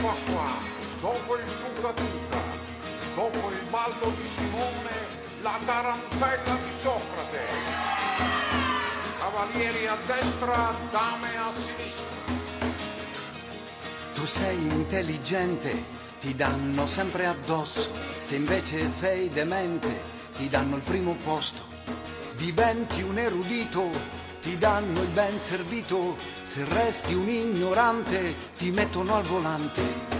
qua qua, dopo il tuca tuca, dopo il ballo di Simone, la tarantella di Socrate. Cavalieri a destra, dame a sinistra. Tu sei intelligente, ti danno sempre addosso, se invece sei demente, ti danno il primo posto. Diventi un erudito, ti danno il ben servito, se resti un ignorante, ti mettono al volante.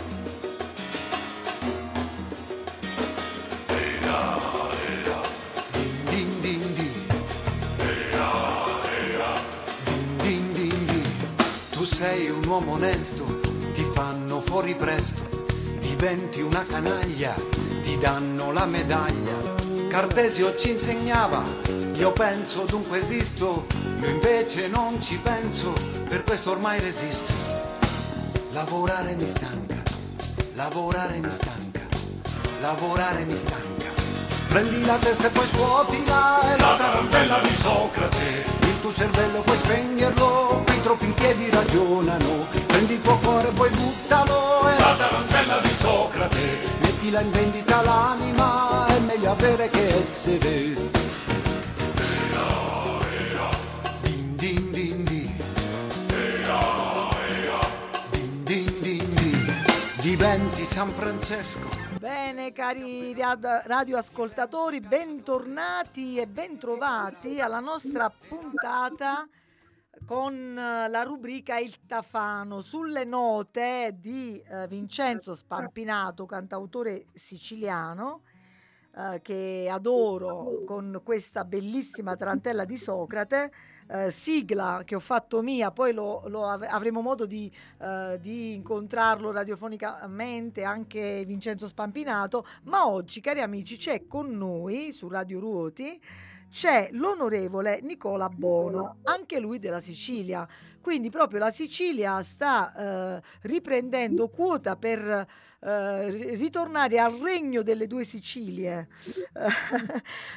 Sei un uomo onesto, ti fanno fuori presto, diventi una canaglia, ti danno la medaglia. Cartesio ci insegnava, io penso dunque esisto, io invece non ci penso, per questo ormai resisto. Lavorare mi stanca, lavorare mi stanca, lavorare mi stanca. Prendi la testa e poi scuotila, è la tarantella di Socrate. Il tuo cervello puoi spegnerlo, qui troppi in piedi ragionano. Prendi il tuo cuore e poi buttalo, è la tarantella di Socrate. Mettila in vendita l'anima, è meglio avere che essere. Diventi San Francesco. Bene cari rad- radioascoltatori, bentornati e bentrovati alla nostra puntata con eh, la rubrica Il Tafano sulle note di eh, Vincenzo Spampinato, cantautore siciliano eh, che adoro con questa bellissima tarantella di Socrate. eh, sigla che ho fatto mia, poi lo, lo av- avremo modo di, eh, di incontrarlo radiofonicamente anche Vincenzo Spampinato, ma oggi cari amici c'è con noi su Radio Ruoti c'è l'onorevole Nicola Bono, anche lui della Sicilia. Quindi proprio la Sicilia sta eh, riprendendo quota per eh, ri- ritornare al regno delle due Sicilie. Eh,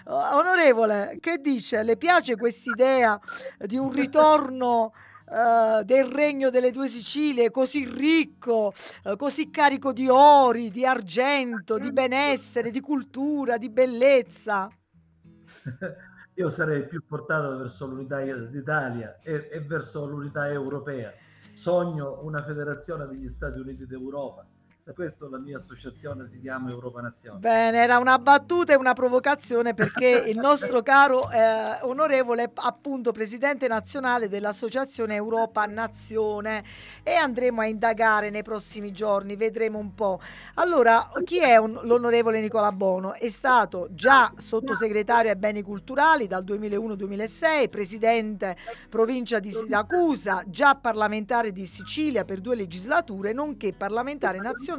onorevole, che dice? Le piace quest'idea di un ritorno eh, del regno delle due Sicilie così ricco, eh, così carico di ori, di argento, di benessere, di cultura, di bellezza? Io sarei più portato verso l'unità d'Italia e, e verso l'unità europea. Sogno una federazione degli Stati Uniti d'Europa. Per questo la mia associazione si chiama Europa Nazione. Bene, era una battuta e una provocazione perché il nostro caro eh, onorevole è appunto presidente nazionale dell'Associazione Europa Nazione e andremo a indagare nei prossimi giorni, vedremo un po'. Allora, chi è un- l'onorevole Nicola Bono? È stato già sottosegretario ai beni culturali dal 2001-2006, presidente provincia di Siracusa, già parlamentare di Sicilia per due legislature, nonché parlamentare nazionale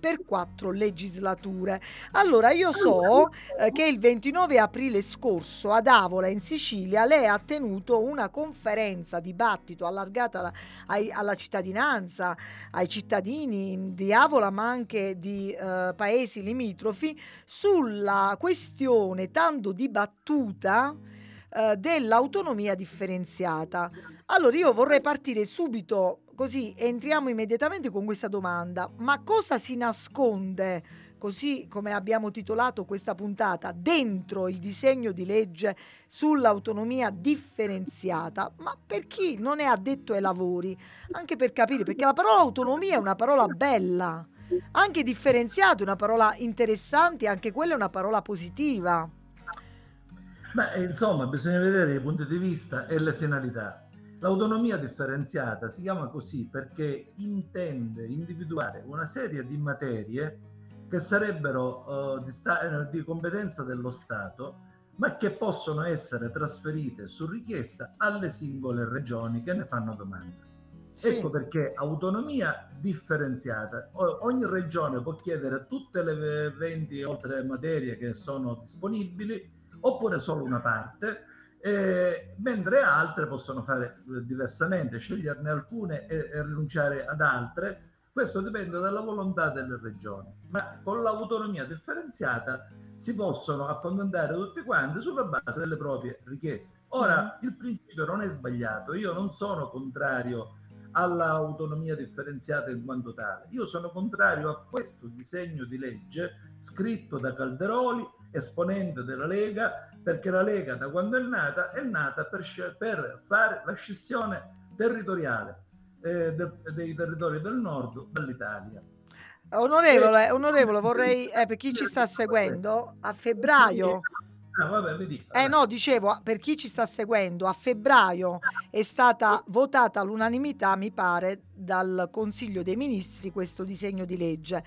per quattro legislature. Allora, io so eh, che il 29 aprile scorso ad Avola in Sicilia lei ha tenuto una conferenza dibattito allargata alla, ai- alla cittadinanza, ai cittadini di Avola ma anche di eh, paesi limitrofi sulla questione tanto dibattuta eh, dell'autonomia differenziata. Allora io vorrei partire subito così entriamo immediatamente con questa domanda. Ma cosa si nasconde, così come abbiamo titolato questa puntata, dentro il disegno di legge sull'autonomia differenziata? Ma per chi non è addetto ai lavori? Anche per capire, perché la parola autonomia è una parola bella, anche differenziato è una parola interessante, anche quella è una parola positiva. Beh, insomma, bisogna vedere i punti di vista e le finalità. L'autonomia differenziata si chiama così perché intende individuare una serie di materie che sarebbero eh, di, sta- eh, di competenza dello Stato, ma che possono essere trasferite su richiesta alle singole regioni che ne fanno domanda. Sì. Ecco perché autonomia differenziata. O- ogni regione può chiedere tutte le 20 oltre materie che sono disponibili oppure solo una parte, eh, mentre altre possono fare eh, diversamente, sceglierne alcune e, e rinunciare ad altre. Questo dipende dalla volontà delle regioni, ma con l'autonomia differenziata si possono accontentare tutti quanti sulla base delle proprie richieste. Ora, il principio non è sbagliato, io non sono contrario all'autonomia differenziata in quanto tale. Io sono contrario a questo disegno di legge scritto da Calderoli, esponente della Lega, perché la Lega da quando è nata è nata per, per fare la scissione territoriale eh, de, dei territori del nord dall'Italia. Onorevole, onorevole vorrei, eh, per chi ci sta seguendo, a febbraio Ah, vabbè, vedi, Eh no, dicevo, per chi ci sta seguendo, a febbraio è stata votata all'unanimità, mi pare, dal Consiglio dei Ministri questo disegno di legge.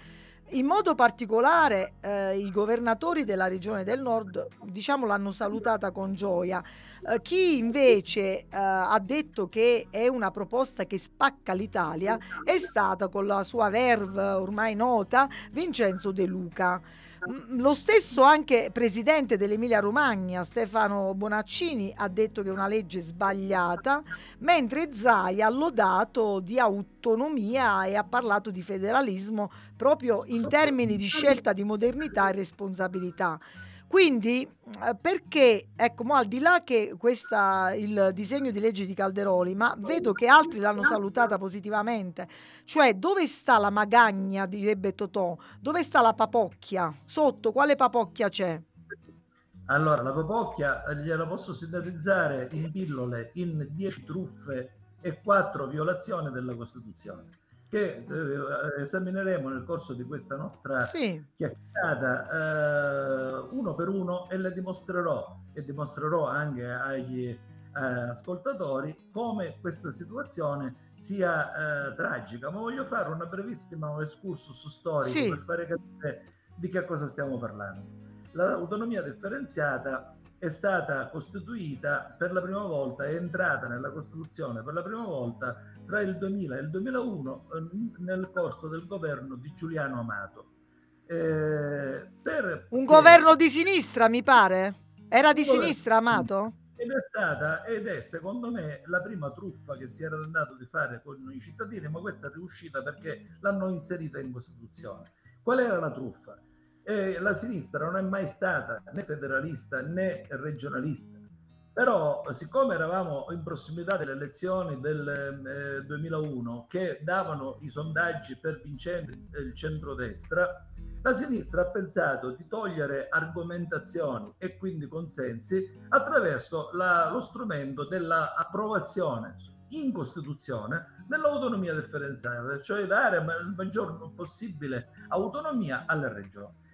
In modo particolare eh, i governatori della regione del nord diciamo l'hanno salutata con gioia. Eh, chi invece eh, ha detto che è una proposta che spacca l'Italia è stata con la sua verve ormai nota Vincenzo De Luca. Mm, lo stesso anche presidente dell'Emilia Romagna, Stefano Bonaccini, ha detto che è una legge sbagliata, mentre Zai ha lodato di autonomia e ha parlato di federalismo proprio in termini di scelta di modernità e responsabilità. Quindi eh, perché, ecco, al di là che questa, il disegno di legge di Calderoli, ma vedo che altri l'hanno salutata positivamente, cioè dove sta la magagna, direbbe Totò, dove sta la papocchia, sotto quale papocchia c'è? Allora, la papocchia eh, gliela posso sintetizzare in pillole in 10 truffe e 4 violazioni della Costituzione che eh, esamineremo nel corso di questa nostra sì. chiacchierata eh, uno per uno e le dimostrerò e dimostrerò anche agli eh, ascoltatori come questa situazione sia eh, tragica. Ma voglio fare una brevissima excursus storico sì. per fare capire di che cosa stiamo parlando. L'autonomia differenziata è stata costituita per la prima volta, è entrata nella Costituzione per la prima volta tra il 2000 e il 2001 eh, nel corso del governo di Giuliano Amato. Eh, per, Un governo di sinistra, mi pare? Era di sinistra Amato? Ed è stata, ed è secondo me, la prima truffa che si era tentato di fare con i cittadini, ma questa è riuscita perché l'hanno inserita in Costituzione. Qual era la truffa? Eh, la sinistra non è mai stata né federalista né regionalista però, siccome eravamo in prossimità delle elezioni del eh, 2001 che davano i sondaggi per vincente il centrodestra, la sinistra ha pensato di togliere argomentazioni e quindi consensi attraverso la, lo strumento dell'approvazione in Costituzione dell'autonomia differenziata, cioè dare il maggior possibile autonomia alle regioni.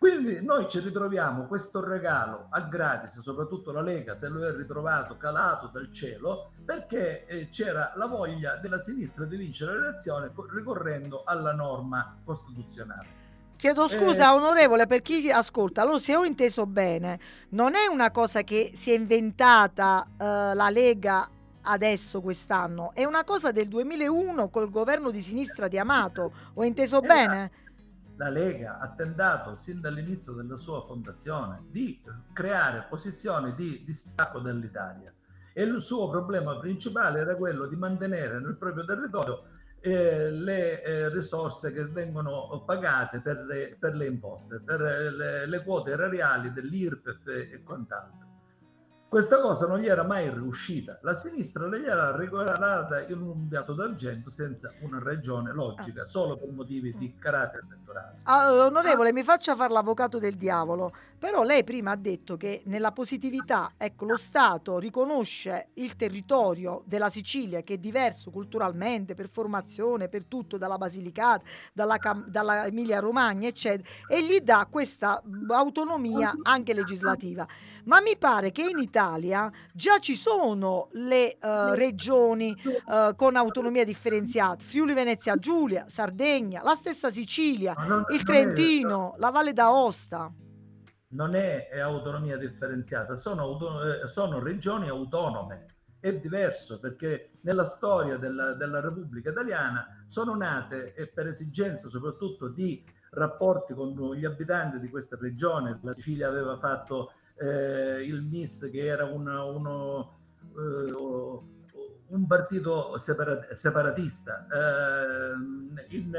Quindi noi ci ritroviamo questo regalo a gratis, soprattutto la Lega se lo è ritrovato calato dal cielo, perché eh, c'era la voglia della sinistra di vincere le elezioni ricorrendo alla norma costituzionale. Chiedo scusa, eh, onorevole, per chi ascolta. Allora, se ho inteso bene, non è una cosa che si è inventata eh, la Lega adesso quest'anno, è una cosa del 2001 col governo di sinistra di Amato. Ho inteso esatto. bene? La Lega ha tentato sin dall'inizio della sua fondazione di creare posizioni di distacco dall'Italia e il suo problema principale era quello di mantenere nel proprio territorio eh, le eh, risorse che vengono pagate per le, per le imposte, per le, le quote erariali dell'IRPEF e quant'altro. Questa cosa non gli era mai riuscita. La sinistra le era regolata in un piatto d'argento senza una ragione logica, ah. solo per motivi di carattere elettorale. Ah, onorevole, mi faccia fare l'avvocato del diavolo, però lei prima ha detto che nella positività, ecco, lo Stato riconosce il territorio della Sicilia che è diverso culturalmente, per formazione, per tutto, dalla Basilicata, dalla, dalla Emilia Romagna, eccetera, e gli dà questa autonomia anche legislativa ma mi pare che in Italia già ci sono le uh, regioni uh, con autonomia differenziata, Friuli Venezia Giulia, Sardegna, la stessa Sicilia, il Trentino, la Valle d'Aosta. Non è, è autonomia differenziata, sono, auto, eh, sono, regioni autonome. È diverso perché nella storia della, della Repubblica Italiana sono nate e per esigenze soprattutto di rapporti con gli abitanti di questa regione. La Sicilia aveva fatto eh, il MIS che era una, uno, uh, un partito separat- separatista, eh, in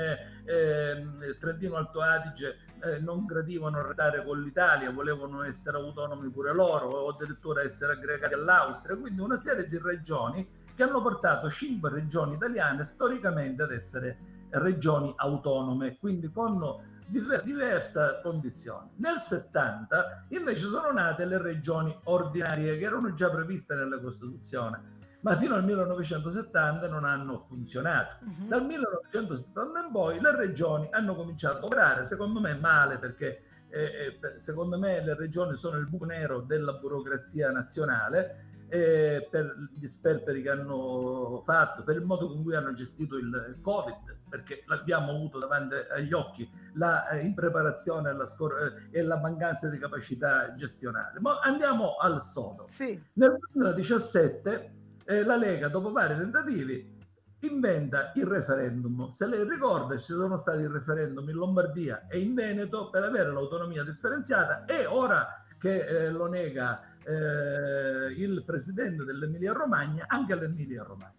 eh, Trentino Alto Adige eh, non gradivano restare con l'Italia, volevano essere autonomi pure loro o addirittura essere aggregati all'Austria, quindi una serie di regioni che hanno portato cinque regioni italiane storicamente ad essere regioni autonome, quindi con diversa condizione. Nel 70 invece sono nate le regioni ordinarie che erano già previste nella Costituzione ma fino al 1970 non hanno funzionato. Uh-huh. Dal 1970 in poi le regioni hanno cominciato a operare, secondo me male perché eh, eh secondo me le regioni sono il buco nero della burocrazia nazionale eh, per gli sperperi che hanno fatto, per il modo con cui hanno gestito il Covid, perché l'abbiamo avuto davanti agli occhi, la eh, impreparazione la scor- eh, e la mancanza di capacità gestionale. Ma andiamo al sodo. Sì. Nel 2017 eh, la Lega, dopo vari tentativi, inventa il referendum. Se lei ricorda, ci sono stati il referendum in Lombardia e in Veneto per avere l'autonomia differenziata e ora che eh, lo nega eh, il presidente dell'Emilia Romagna, anche l'Emilia Romagna.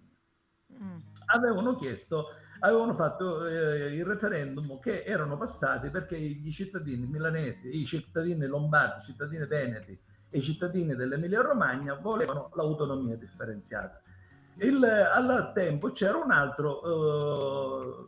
Mm. Avevano chiesto, avevano fatto eh, il referendum che erano passati perché i cittadini milanesi, i cittadini lombardi, i cittadini veneti e i cittadini dell'Emilia Romagna volevano l'autonomia differenziata. Il, al tempo c'era un altro eh,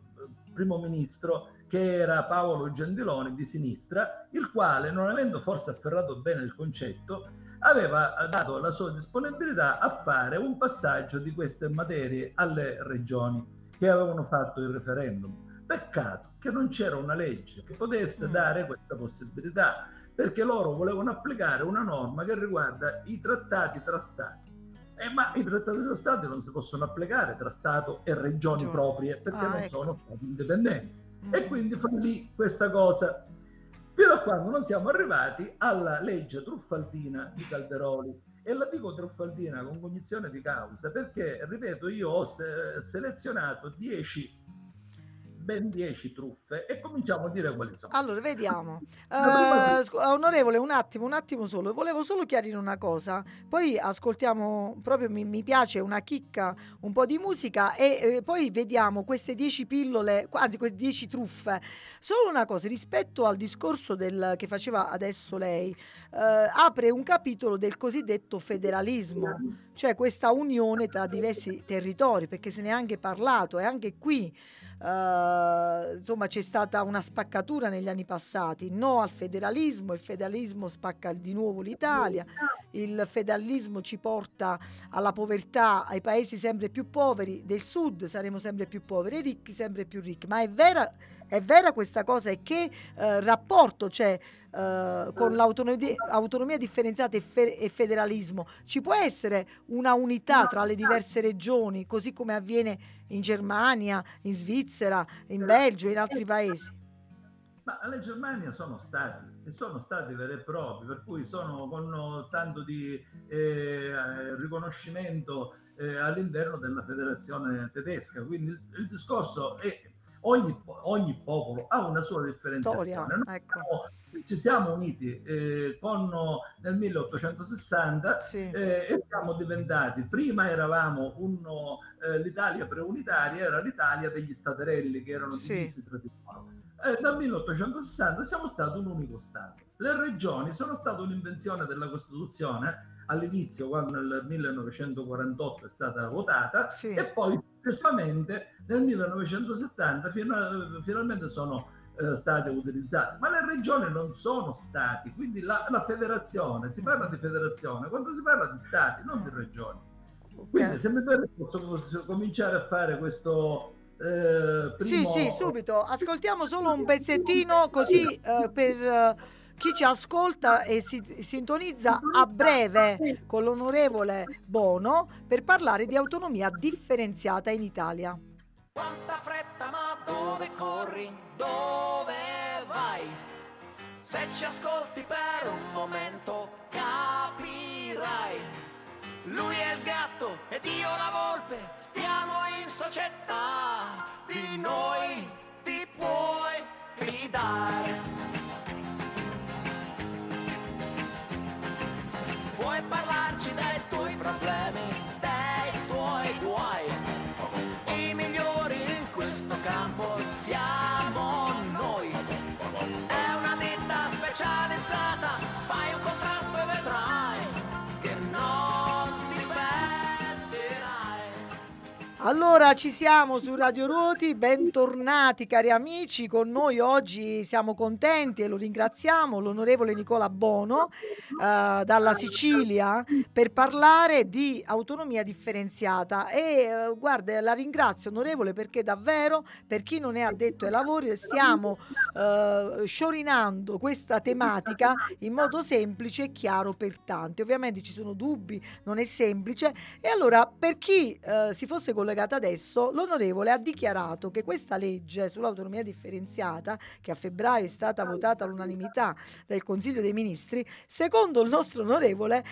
primo ministro che era Paolo Gentiloni di sinistra, il quale, non avendo forse afferrato bene il concetto, aveva dato la sua disponibilità a fare un passaggio di queste materie alle regioni che avevano fatto il referendum. Peccato che non c'era una legge che potesse mm. dare questa possibilità, perché loro volevano applicare una norma che riguarda i trattati tra Stati. Eh, ma i trattati tra Stati non si possono applicare tra Stato e regioni proprie perché ah, non ecco. sono stati indipendenti. Mm. E quindi fa lì questa cosa fino a quando non siamo arrivati alla legge truffaldina di Calderoli. E la dico truffaldina con cognizione di causa perché, ripeto, io ho se- selezionato 10 ben 10 truffe e cominciamo a dire quali sono. Allora, vediamo. uh, scu- onorevole, un attimo, un attimo solo. Volevo solo chiarire una cosa. Poi ascoltiamo, proprio mi, mi piace una chicca, un po' di musica e eh, poi vediamo queste 10 pillole, anzi queste 10 truffe. Solo una cosa, rispetto al discorso del, che faceva adesso lei, uh, apre un capitolo del cosiddetto federalismo, cioè questa unione tra diversi territori, perché se ne è anche parlato e anche qui Uh, insomma c'è stata una spaccatura negli anni passati, no al federalismo, il federalismo spacca di nuovo l'Italia, il federalismo ci porta alla povertà, ai paesi sempre più poveri del sud saremo sempre più poveri, i ricchi sempre più ricchi, ma è vera, è vera questa cosa? E che uh, rapporto c'è uh, con l'autonomia differenziata e, fe- e federalismo? Ci può essere una unità tra le diverse regioni così come avviene in Germania, in Svizzera, in Belgio, in altri paesi? Ma le Germania sono stati, e sono stati veri e propri, per cui sono con tanto di eh, riconoscimento eh, all'interno della federazione tedesca. Quindi il, il discorso è ogni, ogni, popolo ha una sua differenziazione. Storia, ecco. Ci siamo uniti eh, con, nel 1860 sì. eh, e siamo diventati, prima eravamo uno, eh, l'Italia preunitaria, era l'Italia degli staterelli che erano divisi sì. tra di loro. Eh, dal 1860 siamo stati un unico Stato. Le regioni sono state un'invenzione della Costituzione all'inizio, quando nel 1948 è stata votata, sì. e poi successivamente nel 1970 fino a, finalmente sono eh, state utilizzate. Ma le regioni non sono stati, quindi la, la, federazione, si parla di federazione quando si parla di stati, non di regioni. Quindi se mi permette posso cominciare a fare questo eh, primo... Sì, sì, subito. Ascoltiamo solo un pezzettino così eh, per eh, chi ci ascolta e si sintonizza a breve con l'onorevole Bono per parlare di autonomia differenziata in Italia. Quanta fretta, ma dove corri? Dove vai? Se ci ascolti per un momento capirai lui è il gatto ed io la volpe, stiamo in società, di noi ti puoi fidare. Puoi parlarci Allora ci siamo su Radio Roti, bentornati cari amici, con noi oggi siamo contenti e lo ringraziamo l'onorevole Nicola Bono eh, dalla Sicilia per parlare di autonomia differenziata. E eh, guarda la ringrazio onorevole perché davvero per chi non è addetto ai lavori stiamo eh, sciorinando questa tematica in modo semplice e chiaro per tanti, ovviamente ci sono dubbi, non è semplice. E allora per chi eh, si fosse collegato collegata adesso, l'onorevole ha dichiarato che questa legge sull'autonomia differenziata, che a febbraio è stata votata all'unanimità dal Consiglio dei Ministri, secondo il nostro onorevole,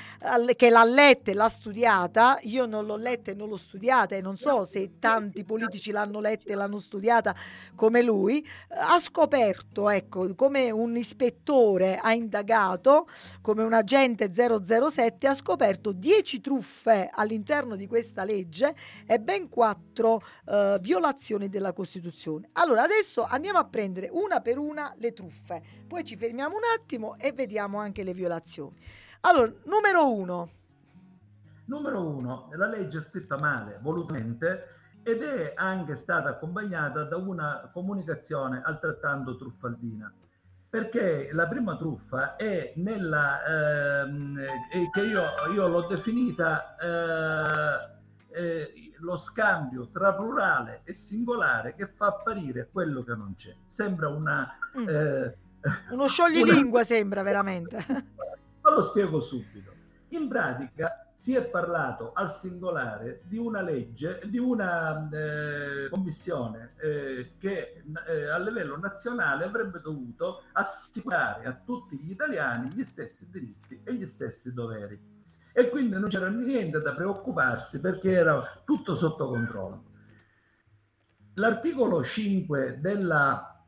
che l'ha letta e l'ha studiata, io non l'ho letta e non l'ho studiata e non so se tanti politici l'hanno letta e l'hanno studiata come lui, ha scoperto, ecco, come un ispettore ha indagato, come un agente 007 ha scoperto 10 truffe all'interno di questa legge e ben quattro eh, violazioni della Costituzione. Allora, adesso andiamo a prendere una per una le truffe, poi ci fermiamo un attimo e vediamo anche le violazioni. Allora, numero uno. Numero uno, la legge è scritta male, volutamente, ed è anche stata accompagnata da una comunicazione altrettanto truffaldina perché la prima truffa è nella ehm, che io, io l'ho definita eh, eh, lo scambio tra plurale e singolare che fa apparire quello che non c'è. Sembra una... Mm. Eh, Uno scioglilingua una... sembra veramente. Ma lo spiego subito. In pratica si è parlato al singolare di una legge, di una eh, commissione eh, che eh, a livello nazionale avrebbe dovuto assicurare a tutti gli italiani gli stessi diritti e gli stessi doveri e quindi non c'era niente da preoccuparsi perché era tutto sotto controllo. L'articolo 5 della,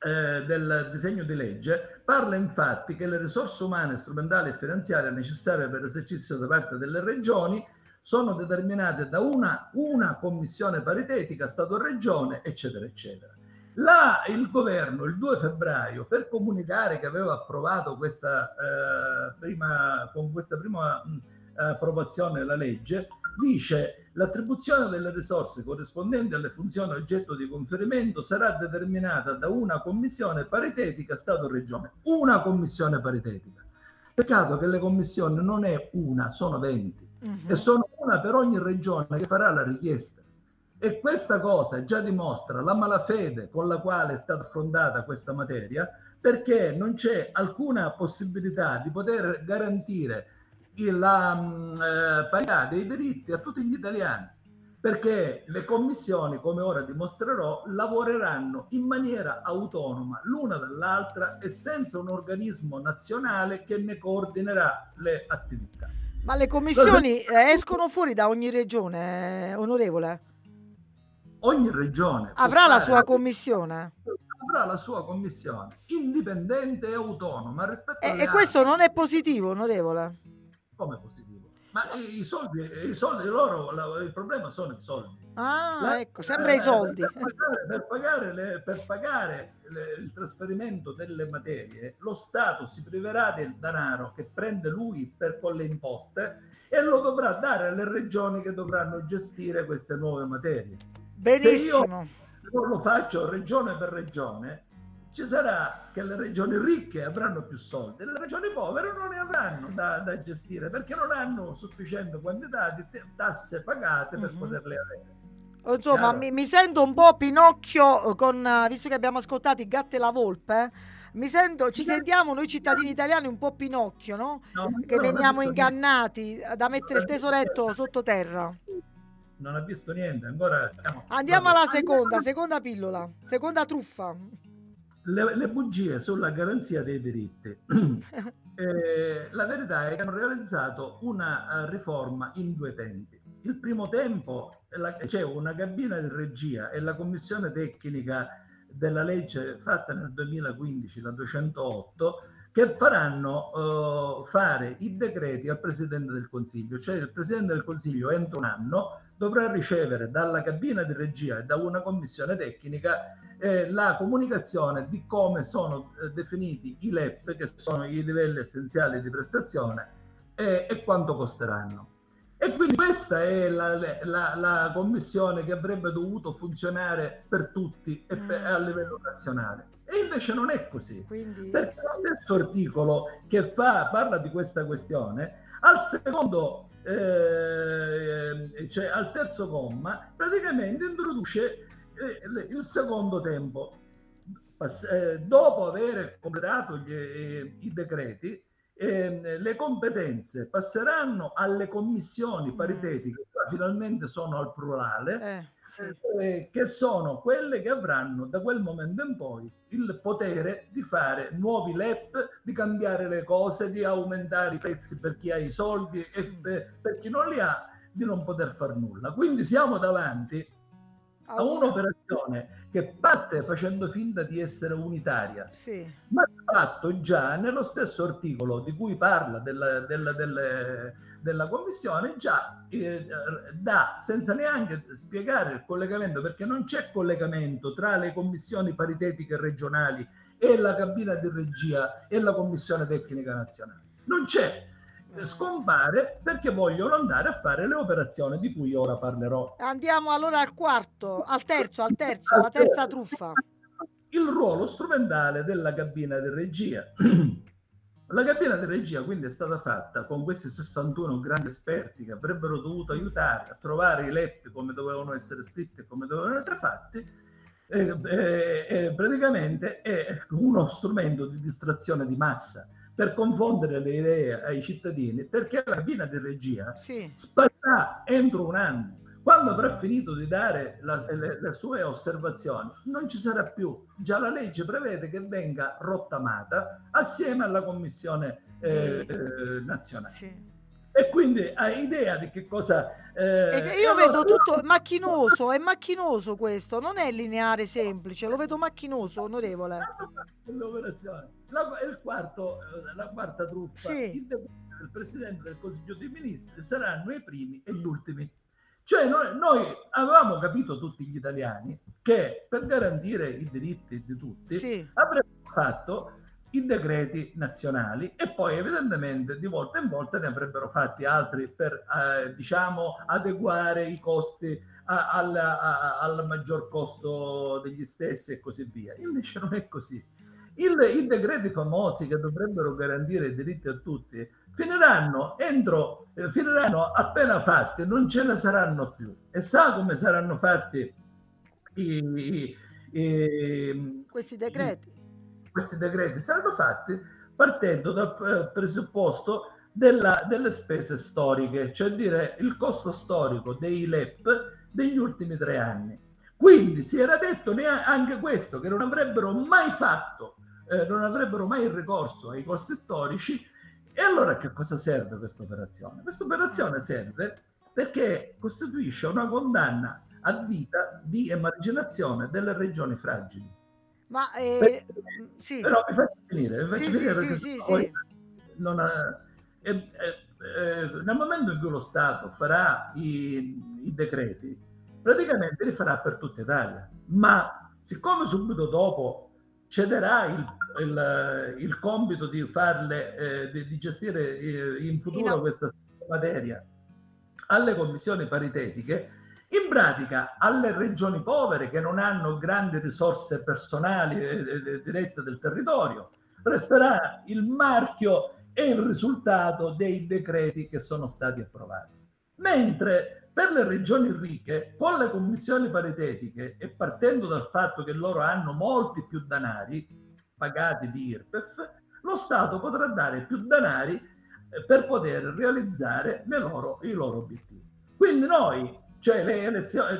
eh, del disegno di legge parla infatti che le risorse umane, strumentali e finanziarie necessarie per l'esercizio da parte delle regioni sono determinate da una, una commissione paritetica Stato-Regione, eccetera, eccetera. Là il governo il 2 febbraio per comunicare che aveva approvato questa eh, prima, con questa prima mh, approvazione della legge dice l'attribuzione delle risorse corrispondenti alle funzioni oggetto di conferimento sarà determinata da una commissione paritetica Stato-Regione. Una commissione paritetica. Peccato che le commissioni non è una, sono 20 uh-huh. Mhm. e sono una per ogni regione che farà la richiesta. E questa cosa già dimostra la malafede con la quale è stata affrontata questa materia, perché non c'è alcuna possibilità di poter garantire la mm, eh, parità dei diritti a tutti gli italiani, perché le commissioni, come ora dimostrerò, lavoreranno in maniera autonoma l'una dall'altra e senza un organismo nazionale che ne coordinerà le attività. Ma le commissioni escono fuori da ogni regione, onorevole? Ogni regione avrà la sua commissione? Avrà la sua commissione indipendente e autonoma rispetto e, e questo non è positivo onorevole? Come positivo? Ma i, soldi, i soldi loro la, il problema sono i soldi. Ah la, ecco sempre eh, i soldi. per pagare, per pagare, le, per pagare le, il trasferimento delle materie lo Stato si priverà del denaro che prende lui per con le imposte e lo dovrà dare alle regioni che dovranno gestire queste nuove materie Benissimo. Se io lo faccio regione per regione, ci sarà che le regioni ricche avranno più soldi le regioni povere non ne avranno da, da gestire perché non hanno sufficiente quantità di tasse pagate per uh-huh. poterle avere. Insomma, mi, mi, sento un po' Pinocchio con, visto che abbiamo ascoltato il gatto e la volpe, mi sento, ci sentiamo noi cittadini italiani un po' Pinocchio, no? no che veniamo ingannati da mettere il tesoretto sottoterra non ha visto niente. Ancora siamo... Andiamo alla seconda, seconda pillola, seconda truffa. Le, le bugie sulla garanzia dei diritti. eh, la verità è che hanno realizzato una uh, riforma in due tempi. Il primo tempo c'è una cabina di regia e la commissione tecnica della legge fatta nel 2015, la 208, che faranno uh, fare i decreti al Presidente del Consiglio, cioè il Presidente del Consiglio entro un anno dovrà ricevere dalla cabina di regia e da una commissione tecnica eh, la comunicazione di come sono eh, definiti i LEP, che sono i livelli essenziali di prestazione, eh, e quanto costeranno. E quindi questa è la, la, la commissione che avrebbe dovuto funzionare per tutti e per, Mm. a livello nazionale. E invece non è così. Quindi Perché lo stesso articolo che fa, parla di questa questione, al secondo, eh, cioè al terzo comma, praticamente introduce eh, il secondo tempo. Eh, dopo aver completato gli- eh, i decreti, ehm, le competenze passeranno alle commissioni paritetiche, che finalmente sono al plurale, eh, sì. eh, che sono quelle che avranno da quel momento in poi il potere di fare nuovi LEP, di cambiare le cose, di aumentare i prezzi per chi ha i soldi e per, per chi non li ha, di non poter fare nulla. Quindi siamo davanti a un'operazione che parte facendo finta di essere unitaria, Sì. ma di fatto già nello stesso articolo di cui parla della, della- delle- della commissione già eh, dà senza neanche spiegare il collegamento perché non c'è collegamento tra le commissioni paritetiche regionali e la cabina di regia e la commissione tecnica nazionale non c'è. Scompare perché vogliono andare a fare le operazioni di cui ora parlerò Andiamo allora al quarto, al terzo, al terzo, alla terza truffa. il ruolo strumentale della cabina di regia. La cabina di regia quindi è stata fatta con questi 61 grandi esperti che avrebbero dovuto aiutare a trovare i LEP come dovevano essere scritti e come dovevano essere fatti. Eh, eh, eh, praticamente è uno strumento di distrazione di massa per confondere le idee ai cittadini perché la cabina di regia Sì. sparrà entro un anno. Quando avrà finito di dare la- le, le sue osservazioni, non ci sarà più. Già la legge prevede che venga rottamata assieme alla Commissione eh, eh, nazionale. sì. E quindi hai idea di che cosa... eh, io allora- vedo tutto macchinoso, è macchinoso questo, non è lineare semplice, lo vedo macchinoso, onorevole. l'operazione. La, il quarto, eh, la quarta truffa, Sì. i decreti del Presidente del Consiglio dei Ministri saranno i primi e gli ultimi. Cioè noi, noi avevamo capito tutti gli italiani che per garantire i diritti di tutti Sì. avremmo fatto i decreti nazionali e poi evidentemente di volta in volta ne avrebbero fatti altri per eh, diciamo adeguare i costi a- al, a- al maggior costo degli stessi e così via. Invece non è così. Il- I decreti famosi che dovrebbero garantire i diritti a tutti finiranno entro eh, finiranno appena fatti, non ce ne saranno più. E sa come saranno fatti i- i- i- Questi decreti. Questi decreti saranno fatti partendo dal eh, presupposto della- delle spese storiche, cioè dire il costo storico dei LEP degli ultimi tre anni. Quindi si era detto anche questo, che non avrebbero mai fatto, eh, non avrebbero mai ricorso ai costi storici. E allora che cosa serve questa operazione? Questa operazione serve perché costituisce una condanna a vita di emarginazione delle regioni fragili. Ma eh, sì. Però mi faccio finire, mi faccio Sì, finire sì, sì, sì, non ha- eh, eh, nel momento in cui lo Stato farà i, i decreti, praticamente li farà per tutta Italia. Ma siccome subito dopo cederà il, il- il compito di farle, eh, di, di gestire eh, in futuro In- questa materia alle commissioni paritetiche, in pratica alle regioni povere che non hanno grandi risorse personali eh, eh, dirette del territorio, resterà il marchio e il risultato dei decreti che sono stati approvati. Mentre per le regioni ricche, con le commissioni paritetiche e partendo dal fatto che loro hanno molti più danari pagati di IRPEF, lo Stato potrà dare più danari eh, per poter realizzare loro- i loro obiettivi. Quindi noi, cioè le elezioni,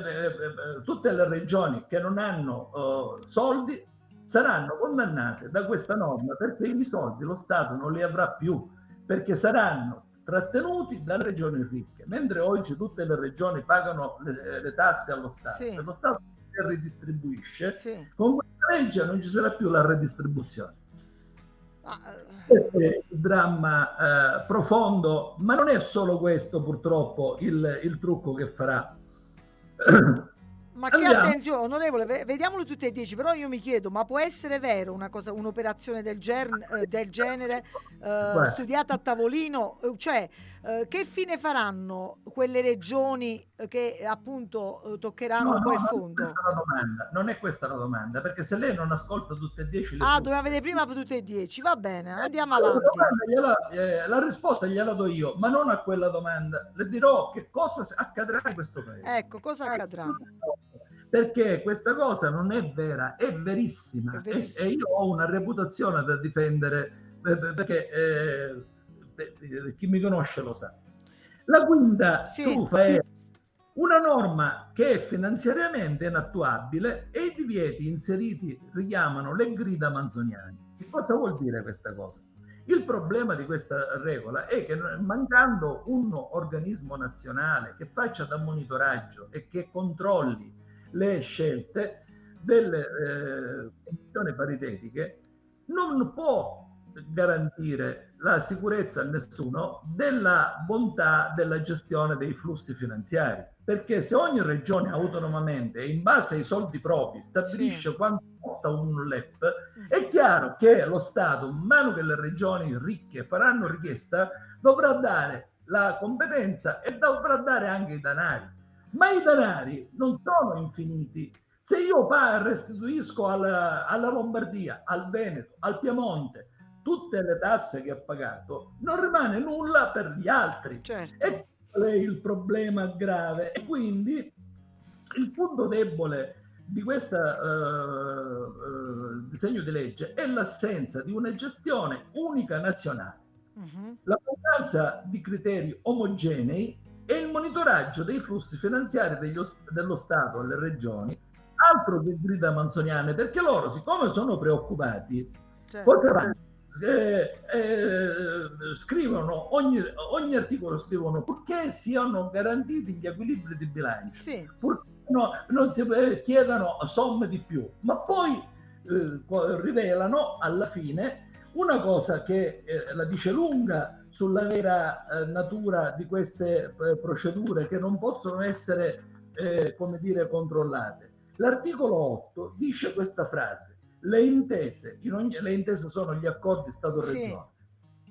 tutte le regioni che non hanno eh, soldi saranno condannate da questa norma perché i soldi lo Stato non li avrà più, perché saranno trattenuti dalle regioni ricche, mentre oggi tutte le regioni pagano le, le tasse allo Stato Sì. e lo Stato le ridistribuisce, Sì. con questa legge non ci sarà più la redistribuzione. Eh, Questo è il dramma eh, profondo, ma non è solo questo purtroppo il, il trucco che farà. Ma che Andiamo. attenzione, onorevole, ve- vediamolo tutti e dieci, però io mi chiedo, ma può essere vero una cosa, un'operazione del, ger- eh, del genere eh, studiata a tavolino? Eh, Cioè, eh, che fine faranno quelle regioni eh, che appunto eh, toccheranno No, poi il fondo? Non è, questa la domanda, non è questa la domanda, perché se lei non ascolta tutte e dieci le Ah, cose- doveva vedere prima tutti e dieci, va bene, andiamo La avanti. domanda gliela- eh, la risposta gliela do io, ma non a quella domanda. Le dirò che cosa accadrà in questo paese. Ecco, cosa accadrà? Perché questa cosa non è vera, è verissima. È E, verissima. e io ho una reputazione da difendere perché eh, chi mi conosce lo sa. La quinta Sì. truffa è una norma che è finanziariamente inattuabile e i divieti inseriti richiamano le grida manzoniane. Che cosa vuol dire questa cosa? Il problema di questa regola è che mancando un organismo nazionale che faccia da monitoraggio e che controlli le scelte delle eh, commissioni paritetiche, non può garantire la sicurezza a nessuno della bontà della gestione dei flussi finanziari. Perché se ogni regione autonomamente e in base ai soldi propri stabilisce Sì. quanto costa un LEP, è chiaro che lo Stato, man mano che le regioni ricche faranno richiesta, dovrà dare la competenza e dovrà dare anche i danari. Ma i danari non sono infiniti. Se io restituisco alla, alla Lombardia, al Veneto, al Piemonte, tutte le tasse che ha pagato, non rimane nulla per gli altri. Certo. E qual è il problema grave? E quindi il punto debole di questo disegno di legge è l'assenza di una gestione unica nazionale, Mhm. la mancanza di criteri omogenei e il monitoraggio dei flussi finanziari degli dello Stato alle regioni, altro che grida manzoniane, perché loro, siccome sono preoccupati, certo. potranno eh, eh, scrivono ogni, ogni articolo scrivono purché siano garantiti gli equilibri di bilancio. Sì, purché no- non si eh, chiedano somme di più. Ma poi eh, rivelano alla fine una cosa che eh, la dice lunga sulla vera eh, natura di queste procedure che non possono essere come dire controllate. L'articolo 8 dice questa frase le intese, in ogni- le intese sono gli accordi Stato-Regione.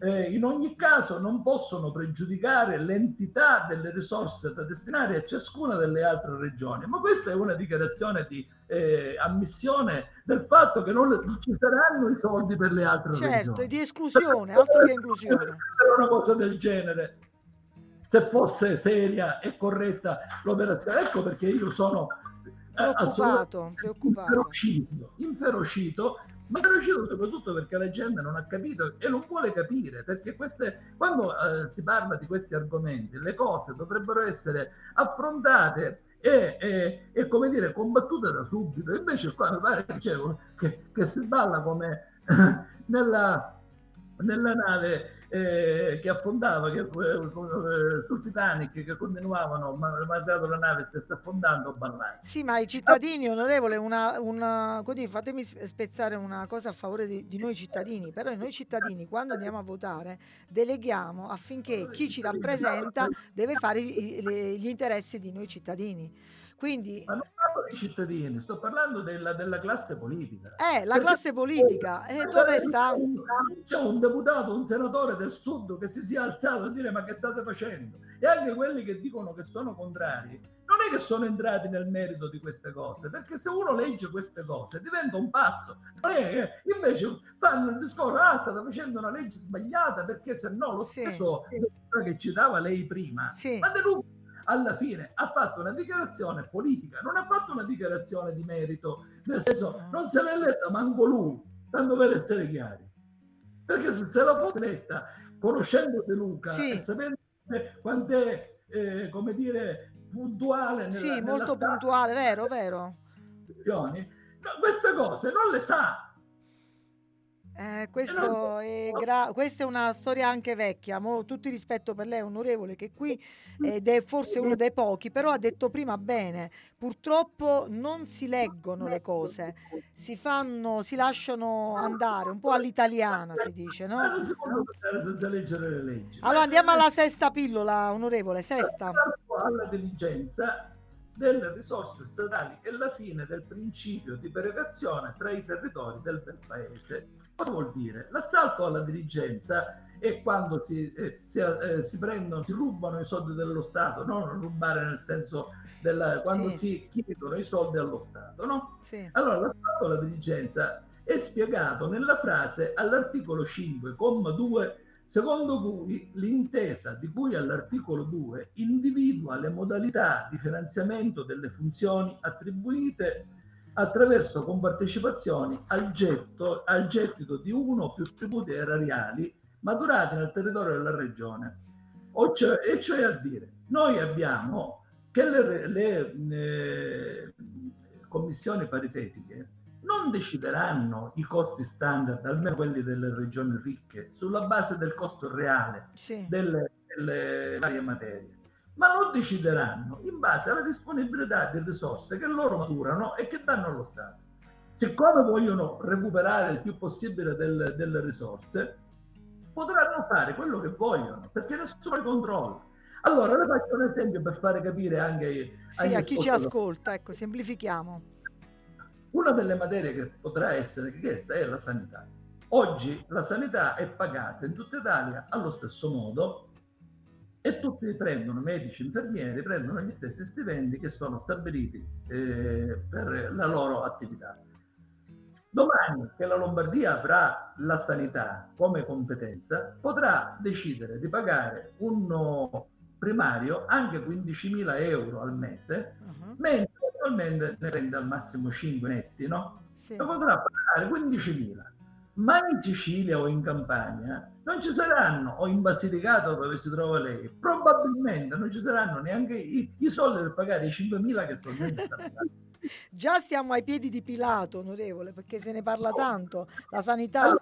Eh, in ogni caso non possono pregiudicare l'entità delle risorse da destinare a ciascuna delle altre regioni, ma questa è una dichiarazione di eh, ammissione del fatto che non non ci saranno i soldi per le altre certo, regioni. e di esclusione, altro che inclusione. Una cosa del genere se fosse seria e corretta l'operazione. Ecco perché io sono Preoccupato, preoccupato. inferocito, inferocito, ma inferocito soprattutto perché la gente non ha capito e non vuole capire, perché queste, quando eh, si parla di questi argomenti, le cose dovrebbero essere affrontate e, e- e, come dire combattute da subito. Invece qua mi pare che, che si balla come nella, nella nave eh, che affondava che, eh, sul Titanic che continuavano ma- malgrado la nave stesse affondando ballare. Sì, ma i cittadini, onorevole, una, una- così, fatemi spezzare una cosa a favore di, di noi cittadini, però noi cittadini quando andiamo a votare deleghiamo affinché chi ci rappresenta deve fare gli interessi di noi cittadini. Quindi, Ma non parlo dei cittadini, sto parlando della, della classe politica. eh, la Perché- classe politica, eh, dove sta? C'è un deputato, un senatore del sud che si sia alzato a dire ma che state facendo? E anche quelli che dicono che sono contrari, non è che sono entrati nel merito di queste cose, perché se uno legge queste cose diventa un pazzo. Non è che invece fanno il discorso, ah, state facendo una legge sbagliata perché se no lo Sì. stesso che citava lei prima, Sì. ma De Luca alla fine ha fatto una dichiarazione politica, non ha fatto una dichiarazione di merito, nel senso non se l'è letta manco lui, tanto per essere chiari. Perché se se la fosse letta conoscendo De Luca Sì. e sapendo quant'è, eh, come dire, puntuale nella, Sì, nella molto sua puntuale, vero, vero. no, queste cose non le sa. Eh, questo è gra- questa è una storia anche vecchia, mo, tutto il rispetto per lei onorevole che qui ed è forse uno dei pochi, però ha detto prima bene, purtroppo non si leggono le cose, si fanno, si lasciano andare, un po' all'italiana si dice, no? Allora andiamo alla sesta pillola, onorevole, sesta. alla diligenza delle risorse statali e la fine del principio di perequazione tra i territori del bel paese. Cosa vuol dire? L'assalto alla dirigenza è quando si, eh, si, eh, si prendono, si rubano i soldi dello Stato, non rubare nel senso della, quando Sì. si chiedono i soldi allo Stato, no? Sì. Allora, l'assalto alla dirigenza è spiegato nella frase all'articolo 5,2 secondo cui l'intesa di cui all'articolo 2 individua le modalità di finanziamento delle funzioni attribuite attraverso compartecipazioni al, getto, al gettito di uno o più tributi erariali maturati nel territorio della regione. Cioè, e cioè a dire, noi abbiamo che le, le, eh, commissioni paritetiche non decideranno i costi standard, almeno quelli delle regioni ricche, sulla base del costo reale Sì. delle, delle varie materie, ma lo decideranno in base alla disponibilità di risorse che loro maturano e che danno allo Stato. Siccome vogliono recuperare il più possibile del- delle risorse, potranno fare quello che vogliono, perché nessuno li controlla. Allora, le faccio un esempio per fare capire anche ai- Sì, a chi ci ascolta, ecco, semplifichiamo. Una delle materie che potrà essere chiesta è la sanità. Oggi la sanità è pagata in tutta Italia allo stesso modo e tutti prendono, medici, infermieri, prendono gli stessi stipendi che sono stabiliti eh, per la loro attività. Domani che la Lombardia avrà la sanità come competenza, potrà decidere di pagare un primario anche 15.000 euro al mese Mhm, mentre attualmente ne prende al massimo 5 netti, no? Sì. E potrà pagare 15.000. Ma in Sicilia o in Campania non ci saranno, o in Basilicata dove si trova lei, probabilmente non ci saranno neanche i, i soldi per pagare i 5.000 che attualmente sta pagando. Già stiamo ai piedi di Pilato, onorevole, perché se ne parla tanto. La sanità...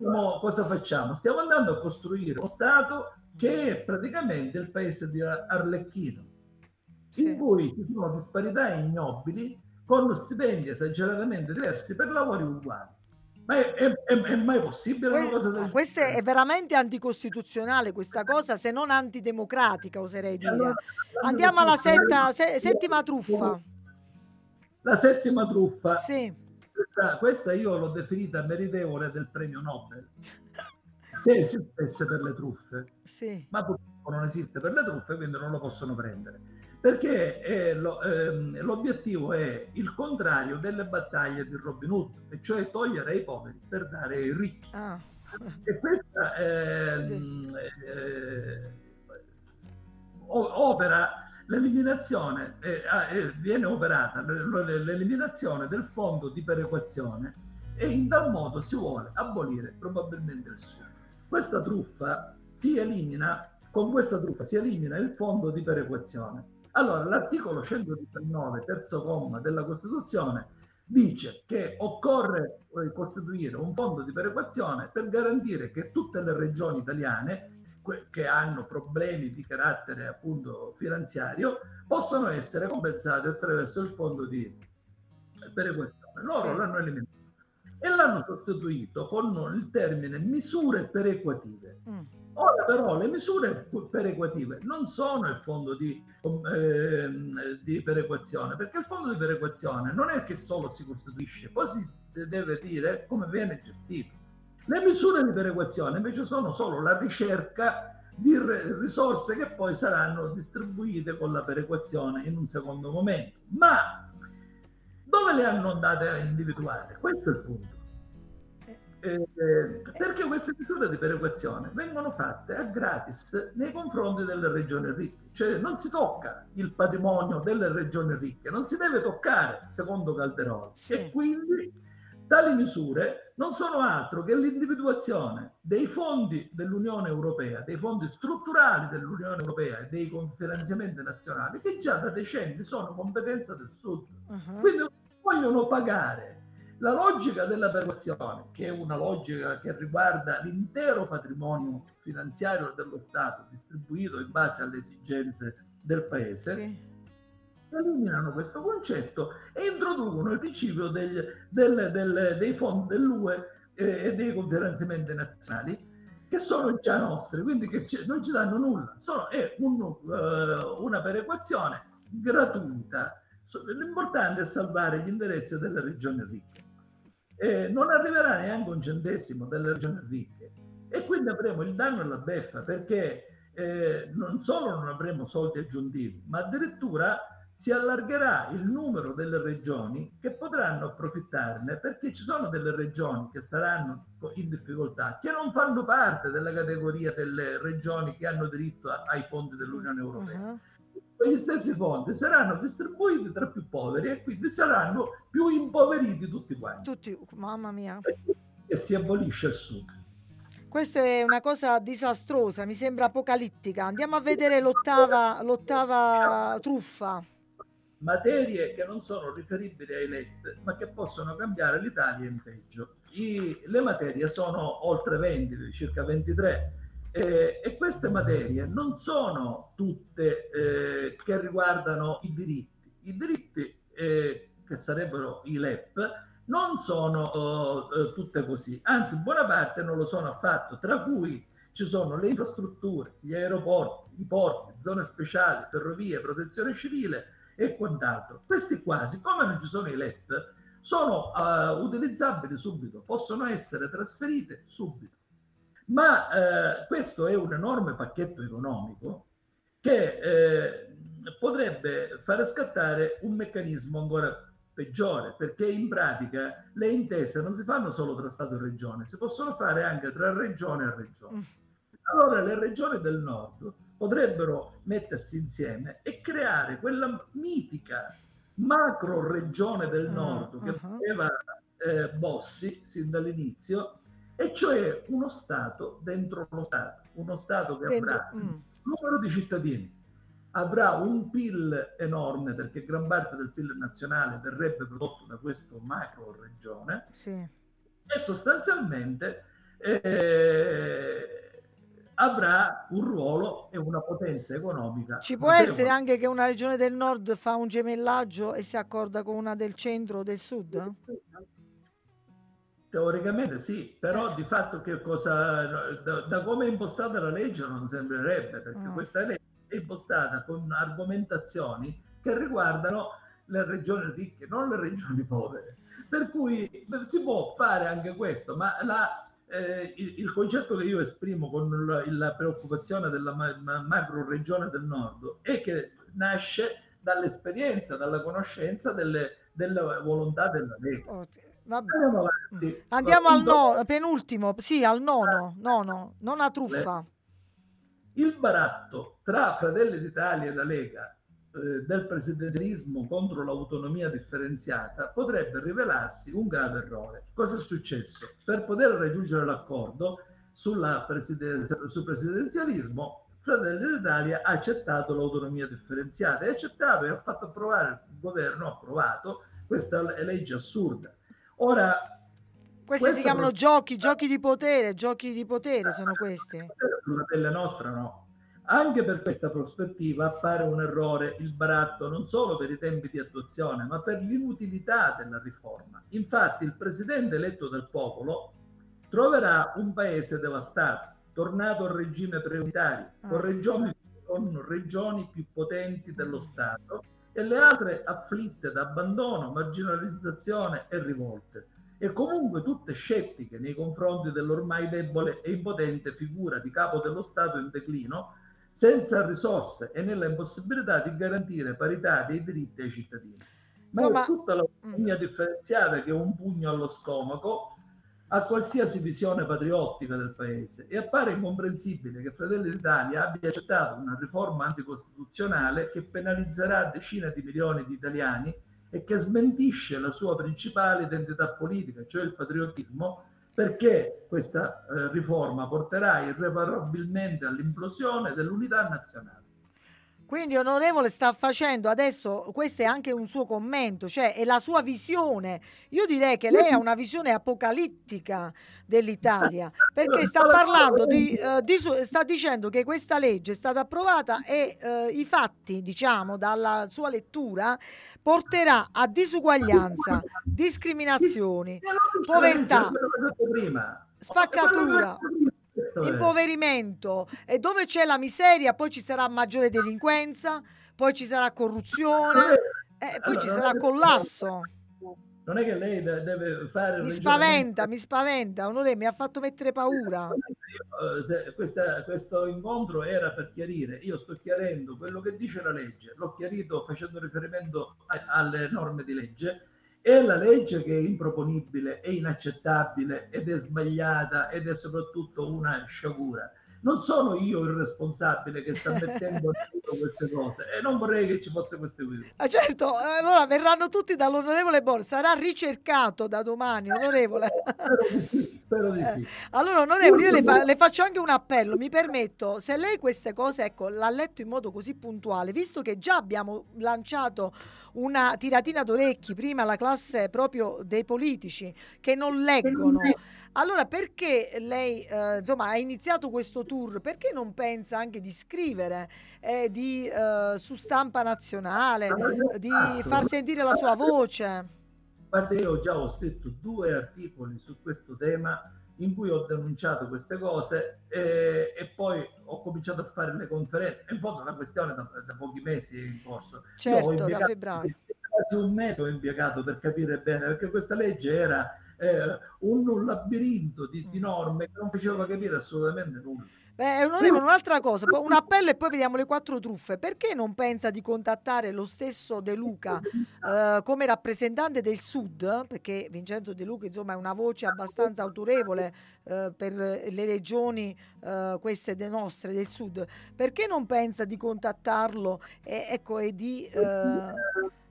Allora, cosa facciamo? Stiamo andando a costruire uno Stato che è praticamente il paese di Arlecchino, Sì. in cui ci sono disparità ignobili con stipendi esageratamente diversi per lavori uguali. Ma è, è- è- è mai possibile una cosa del Que- Questa genere? è veramente anticostituzionale questa cosa, se non antidemocratica, oserei dire. Allora, Andiamo alla setta- se- settima truffa. La settima truffa, Sì, questa, questa io l'ho definita meritevole del premio Nobel. Se esistesse per le truffe, sì, ma purtroppo non esiste per le truffe, quindi non lo possono prendere. Perché è lo- ehm, l'obiettivo è il contrario delle battaglie di Robin Hood, e cioè togliere ai poveri per dare ai ricchi. ah, E questa ehm, eh, opera l'eliminazione, eh, ah, eh, viene operata l'eliminazione del fondo di perequazione e in tal modo si vuole abolire probabilmente il suo. Questa truffa si elimina, con questa truffa si elimina il fondo di perequazione. Allora, l'articolo 119, terzo comma della Costituzione, dice che occorre eh, costituire un fondo di perequazione per garantire che tutte le regioni italiane che hanno problemi di carattere appunto finanziario possano essere compensate attraverso il fondo di perequazione. Loro Sì. l'hanno eliminato e l'hanno sostituito con il termine misure perequative. mm, Ora però le misure perequative non sono il fondo di, ehm, di perequazione, perché il fondo di perequazione non è che solo si costituisce, poi si deve dire come viene gestito. Le misure di perequazione invece sono solo la ricerca di risorse che poi saranno distribuite con la perequazione in un secondo momento. Ma dove le hanno andate a individuare? Questo è il punto. Eh, perché queste misure di perequazione vengono fatte a gratis nei confronti delle regioni ricche, cioè non si tocca il patrimonio delle regioni ricche, non si deve toccare secondo Calderoli Sì. e quindi tali misure non sono altro che l'individuazione dei fondi dell'Unione Europea, dei fondi strutturali dell'Unione Europea e dei finanziamenti nazionali che già da decenni sono competenza del Sud. mhm, Quindi vogliono pagare la logica della perequazione, che è una logica che riguarda l'intero patrimonio finanziario dello Stato distribuito in base alle esigenze del Paese, sì, eliminano questo concetto e introducono il principio degli- del- del- dei fondi dell'UE e dei conferenzamenti nazionali che sono già nostri, quindi che non ci danno nulla, sono, è un- eh, una perequazione gratuita L'importante è salvare gli interessi delle regioni ricche. E non arriverà neanche un centesimo delle regioni ricche. E quindi avremo il danno e la beffa perché eh, non solo non avremo soldi aggiuntivi, ma addirittura si allargherà il numero delle regioni che potranno approfittarne perché ci sono delle regioni che saranno in difficoltà, che non fanno parte della categoria delle regioni che hanno diritto ai fondi dell'Unione Europea. Uh-huh. Quegli stessi fondi saranno distribuiti tra più poveri e quindi saranno più impoveriti tutti quanti Tutti, mamma mia. e si abolisce il sud. Questa è una cosa disastrosa, mi sembra apocalittica. Andiamo a vedere l'ottava, l'ottava truffa. materie che non sono riferibili ai LEP, ma che possono cambiare l'Italia in peggio. I- le materie sono oltre 20, circa 23, eh, e queste materie non sono tutte eh, che riguardano i diritti. I diritti, eh, che sarebbero i LEP, non sono eh, eh, tutte così, anzi buona parte non lo sono affatto, tra cui ci sono le infrastrutture, gli aeroporti, i porti, zone speciali, ferrovie, protezione civile, e quant'altro. Questi qua, siccome non ci sono i LEP, sono eh, utilizzabili subito, possono essere trasferite subito. Ma eh, questo è un enorme pacchetto economico che eh, potrebbe fare scattare un meccanismo ancora peggiore, perché in pratica le intese non si fanno solo tra Stato e Regione, si possono fare anche tra Regione e Regione. Allora le regioni del nord potrebbero mettersi insieme e creare quella mitica macro regione del Ah, nord che ah. aveva eh, Bossi sin dall'inizio, e cioè uno Stato dentro lo Stato, uno Stato che Dentro- avrà mm. un numero di cittadini, avrà un PIL enorme perché gran parte del PIL nazionale verrebbe prodotto da questo macro regione Sì. e sostanzialmente eh, avrà un ruolo e una potenza economica. Ci può notevole. essere anche che una regione del nord fa un gemellaggio e si accorda con una del centro o del sud? Teoricamente sì, però di fatto che cosa, da, da come è impostata la legge non sembrerebbe, perché Ah. questa legge è impostata con argomentazioni che riguardano le regioni ricche, non le regioni povere. Per cui si può fare anche questo, ma la, eh, il, il concetto che io esprimo con il- la preoccupazione della ma- ma- macro regione del nord è che nasce dall'esperienza, dalla conoscenza delle, delle volontà della Lega. Vabbè. Andiamo avanti. Andiamo al no, penultimo, sì, al nono, nono, non a truffa. Il baratto tra Fratelli d'Italia e la Lega eh, del presidenzialismo contro l'autonomia differenziata potrebbe rivelarsi un grave errore. Cosa è successo? Per poter raggiungere l'accordo sulla presidenza- sul presidenzialismo, Fratelli d'Italia ha accettato l'autonomia differenziata e ha accettato e ha fatto approvare, il governo ha approvato questa legge assurda. Ora, Questi si chiamano pro- giochi, giochi di potere, giochi di potere sono questi. sulla pelle nostra no. Anche per questa prospettiva appare un errore il baratto non solo per i tempi di attuazione, ma per l'inutilità della riforma. Infatti il presidente eletto dal popolo troverà un paese devastato, tornato al regime preunitario, con Ah. regioni, con regioni più potenti dello Stato e le altre afflitte da abbandono, marginalizzazione e rivolte e comunque tutte scettiche nei confronti dell'ormai debole e impotente figura di capo dello Stato in declino, senza risorse e nella impossibilità di garantire parità dei diritti ai cittadini. Ma Insomma- è tutta l'autonomia differenziata che è un pugno allo stomaco a qualsiasi visione patriottica del paese e appare incomprensibile che Fratelli d'Italia abbia accettato una riforma anticostituzionale che penalizzerà decine di milioni di italiani e che smentisce la sua principale identità politica, cioè il patriottismo, perché questa eh, riforma porterà irreparabilmente all'implosione dell'unità nazionale. Quindi, onorevole, sta facendo adesso, questo è anche un suo commento, cioè è la sua visione. Io direi che lei ha una visione apocalittica dell'Italia, perché sta parlando di, eh, di sta dicendo che questa legge è stata approvata e eh, i fatti, diciamo, dalla sua lettura, porterà a disuguaglianza, discriminazioni, povertà, spaccatura. Impoverimento e dove c'è la miseria poi ci sarà maggiore delinquenza, poi ci sarà corruzione, Eh, poi Allora, ci sarà collasso. Non è che lei de- deve fare... Mi spaventa, mi spaventa, onore, mi ha fatto mettere paura. Eh, questa- questo incontro era per chiarire, io sto chiarendo quello che dice la legge, l'ho chiarito facendo riferimento alle norme di legge, è la legge che è improponibile, è inaccettabile ed è sbagliata ed è soprattutto una sciagura. Non sono io il responsabile che sta mettendo punto queste cose e non vorrei che ci fosse questo equivoco. Ah, certo, eh, allora verranno tutti dall'onorevole Borsa, sarà ricercato da domani, onorevole. Spero di sì, spero di sì. Allora, onorevole, io le, fa- le faccio anche un appello, mi permetto, se lei queste cose, ecco, l'ha letto in modo così puntuale, visto che già abbiamo lanciato una tiratina d'orecchi prima alla classe proprio dei politici che non leggono, allora perché lei, eh, insomma, ha iniziato questo tour, perché non pensa anche di scrivere eh, di, eh, su stampa nazionale, di far sentire la sua voce? Guarda, io già ho scritto due articoli su questo tema in cui ho denunciato queste cose e, e poi ho cominciato a fare le conferenze. In fondo la questione da, da pochi mesi è in corso. Certo, da impiegato febbraio. Quasi un mese ho impiegato per capire bene, perché questa legge era eh, un, un labirinto di, Mm. di norme che non faceva capire assolutamente nulla. Beh, onorevole, un'altra cosa, un appello e poi vediamo le quattro truffe. Perché non pensa di contattare lo stesso De Luca eh, come rappresentante del Sud? Perché Vincenzo De Luca, insomma, è una voce abbastanza autorevole eh, per le regioni, eh, queste de nostre del Sud. Perché non pensa di contattarlo e, ecco, e di eh,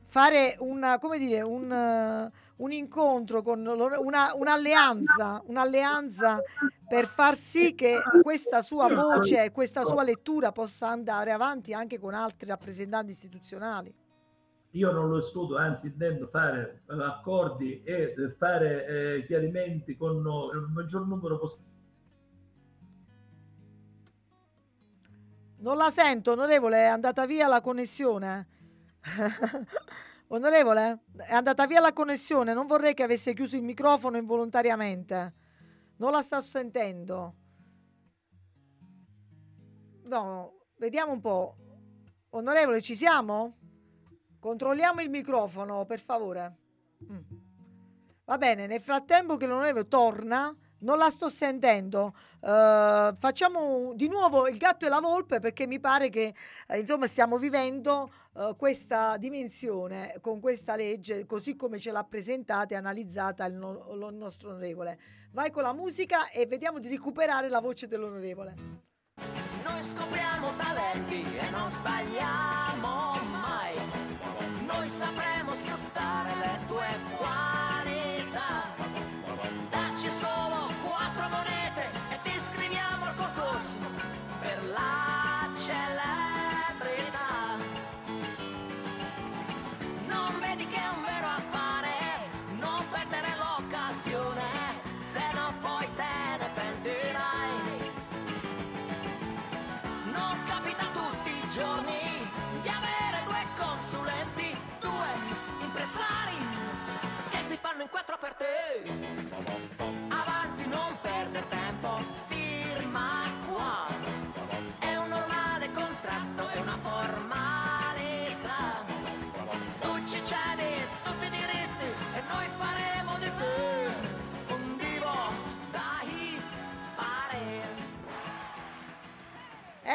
fare una, come dire, un, un incontro con l'on- una, un'alleanza, un'alleanza per far sì che questa sua voce e questa sua lettura possa andare avanti anche con altri rappresentanti istituzionali. Io non lo escludo, anzi intendo fare eh, accordi e eh, fare eh, chiarimenti con eh, il maggior numero possibile. Non la sento, onorevole, è andata via la connessione. onorevole, è andata via la connessione, non vorrei che avesse chiuso il microfono involontariamente. Non la sto sentendo. No, vediamo un po'. Onorevole, ci siamo? Controlliamo il microfono, per favore. Mm. Va bene, nel frattempo che l'onorevole torna, non la sto sentendo. Eh, facciamo di nuovo il gatto e la volpe perché mi pare che eh, insomma stiamo vivendo eh, questa dimensione con questa legge così come ce l'ha presentata e analizzata il, no- il nostro onorevole. Vai con la musica e vediamo di recuperare la voce dell'onorevole. Noi scopriamo talenti e non sbagliamo mai. Noi sapremo sfruttare le tue qualità.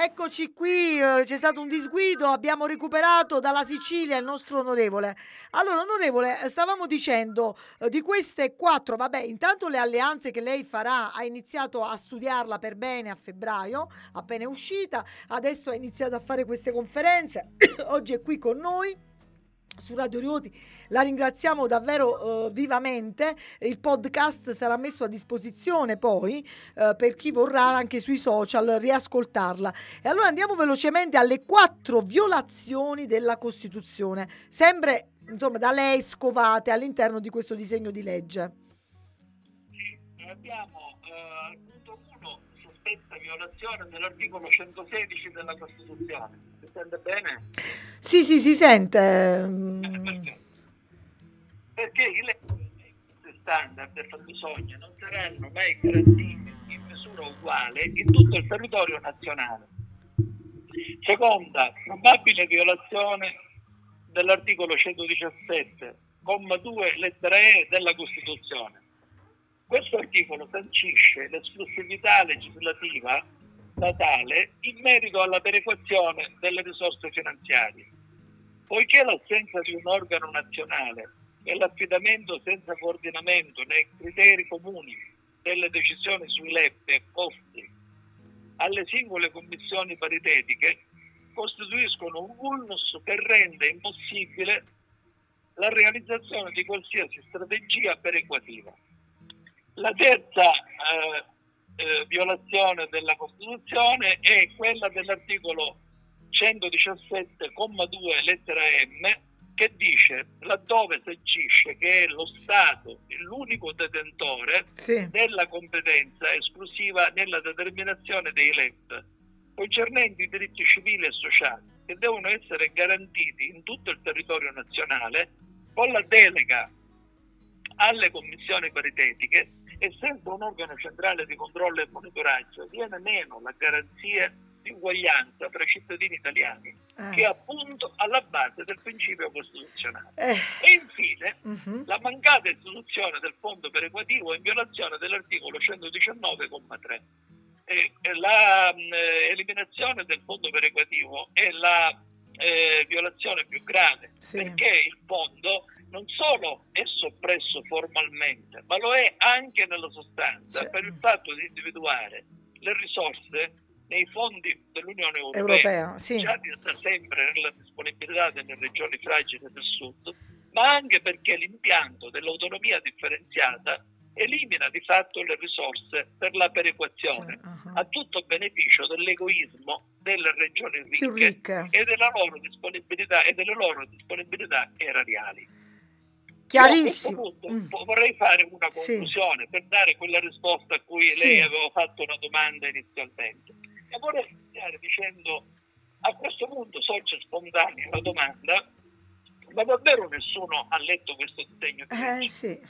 Eccoci qui, eh, c'è stato un disguido, abbiamo recuperato dalla Sicilia il nostro onorevole. Allora, onorevole, eh, stavamo dicendo eh, di queste quattro, vabbè, intanto le alleanze che lei farà, ha iniziato a studiarla per bene a febbraio, appena uscita, adesso ha iniziato a fare queste conferenze, oggi è qui con noi su Radio Rioti. La ringraziamo davvero eh, vivamente. Il podcast sarà messo a disposizione poi eh, per chi vorrà anche sui social riascoltarla. E allora andiamo velocemente alle quattro violazioni della Costituzione, sempre insomma da lei scovate all'interno di questo disegno di legge. abbiamo eh, al punto 1 sospetta violazione dell'articolo 116 della Costituzione. Si sente bene? Sì, sì, si sente. Perché? Perché i livelli standard del fabbisogno non saranno mai garantiti in misura uguale in tutto il territorio nazionale. Seconda, probabile violazione dell'articolo 117, comma 2, lettera E della Costituzione. Questo articolo sancisce l'esclusività legislativa statale in merito alla perequazione delle risorse finanziarie. Poiché l'assenza di un organo nazionale e l'affidamento senza coordinamento nei criteri comuni delle decisioni sui LEP posti alle singole commissioni paritetiche costituiscono un vulnus che rende impossibile la realizzazione di qualsiasi strategia perequativa. La terza eh, eh, violazione della Costituzione è quella dell'articolo 117,2 lettera M che dice laddove sancisce che è lo Stato l'unico detentore Sì. della competenza esclusiva nella determinazione dei LEP concernenti i diritti civili e sociali che devono essere garantiti in tutto il territorio nazionale con la delega alle commissioni paritetiche e senza un organo centrale di controllo e monitoraggio viene meno la garanzia di uguaglianza tra i cittadini italiani Eh. che è appunto alla base del principio costituzionale. Eh, E infine mhm. la mancata istituzione del fondo perequativo è in violazione dell'articolo 119,3. E- e la mh, eliminazione del fondo perequativo è la eh, violazione più grave Sì. perché il fondo non solo è soppresso formalmente, ma lo è anche nella sostanza per il fatto di individuare le risorse nei fondi dell'Unione Europea Europea, sì. già di- da sempre nella disponibilità delle regioni fragili del sud, ma anche perché l'impianto dell'autonomia differenziata elimina di fatto le risorse per la perequazione, Sì, uh-huh. a tutto beneficio dell'egoismo delle regioni ricche ricche. e della loro disponibilità e delle loro disponibilità erariali. Chiarissimo. Questo Mm. punto vorrei fare una Sì. conclusione per dare quella risposta a cui Sì. lei aveva fatto una domanda inizialmente. E vorrei iniziare dicendo a questo punto sorge spontanea la domanda ma davvero nessuno ha letto questo disegno di legge? Eh sì.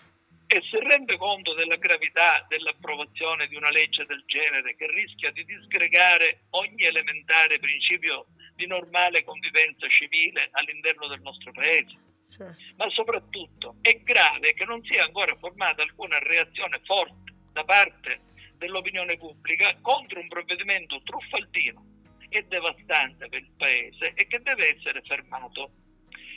e si rende conto della gravità dell'approvazione di una legge del genere che rischia di disgregare ogni elementare principio di normale convivenza civile all'interno del nostro paese. Certo. Ma soprattutto è grave che non sia ancora formata alcuna reazione forte da parte dell'opinione pubblica contro un provvedimento truffaldino e devastante per il Paese e che deve essere fermato.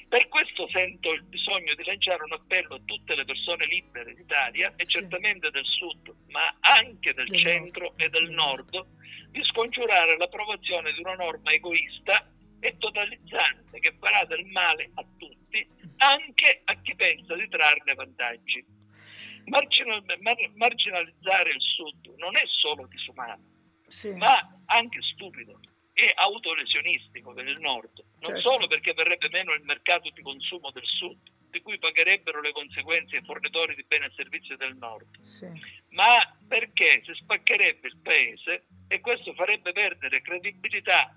Per questo sento il bisogno di lanciare un appello a tutte le persone libere d'Italia e Sì. certamente del sud, ma anche del Del centro nord. e del nord, di scongiurare l'approvazione di una norma egoista e totalizzante che farà del male a tutti, anche a chi pensa di trarne vantaggi. Marginal- mar- marginalizzare il sud non è solo disumano, Sì. ma anche stupido e autolesionistico per il nord, non Certo. solo perché verrebbe meno il mercato di consumo del sud, di cui pagherebbero le conseguenze i fornitori di beni e servizi del nord, Sì. ma perché si spaccherebbe il paese e questo farebbe perdere credibilità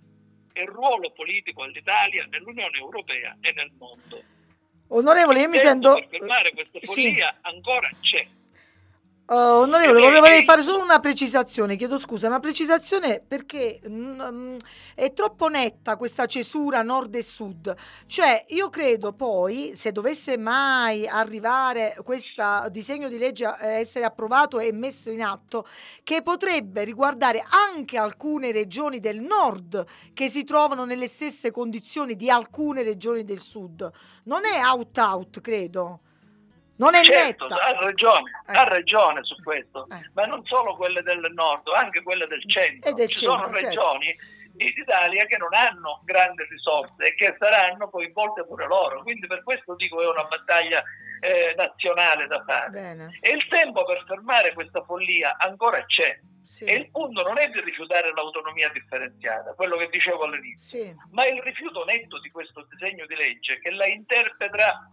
e ruolo politico all'Italia nell'Unione Europea e nel mondo. Onorevole, io mi sento... per fermare questa sì. follia ancora c'è. Uh, onorevole, vorrei fare solo una precisazione, chiedo scusa, una precisazione perché mm, mm, è troppo netta questa cesura nord e sud. Cioè, io credo poi, se dovesse mai arrivare questo disegno di legge a essere approvato e messo in atto, che potrebbe riguardare anche alcune regioni del nord che si trovano nelle stesse condizioni di alcune regioni del sud. Non è out-out, credo. Non è Certo, netta. ha ragione, Eh. ha ragione su questo, Eh. ma non solo quelle del nord, anche quelle del centro. E del Ci sono centro, certo. regioni in Italia che non hanno grandi risorse e che saranno coinvolte pure loro. Quindi per questo dico è una battaglia eh, nazionale da fare. Bene, E il tempo per fermare questa follia ancora c'è. sì. E il punto non è di rifiutare l'autonomia differenziata, quello che dicevo all'inizio Sì, ma il rifiuto netto di questo disegno di legge che la interpreta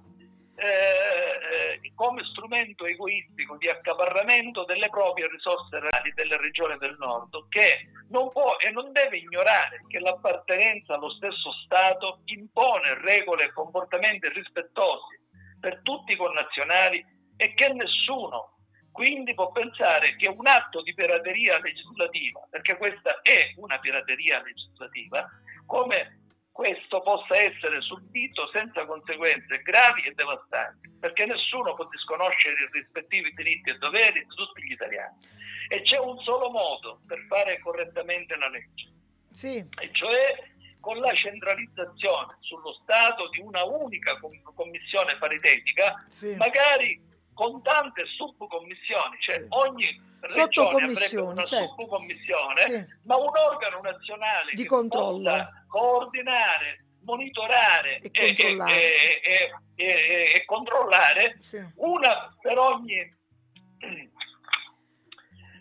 eh, come strumento egoistico di accaparramento delle proprie risorse reali delle regioni del nord, che non può e non deve ignorare che l'appartenenza allo stesso Stato impone regole e comportamenti rispettosi per tutti i connazionali e che nessuno quindi può pensare che un atto di pirateria legislativa, perché questa è una pirateria legislativa, come questo possa essere subito senza conseguenze gravi e devastanti, perché nessuno può disconoscere i rispettivi diritti e doveri di tutti gli italiani. E c'è un solo modo per fare correttamente la legge, Sì, e cioè con la centralizzazione sullo Stato di una unica com- commissione paritetica, sì. magari con tante subcommissioni, cioè Sì. ogni regione avrebbe una certo. subcommissione, Sì. ma un organo nazionale Di controllo. coordinare, monitorare E e, controllare. e- e controllare sì. una per ogni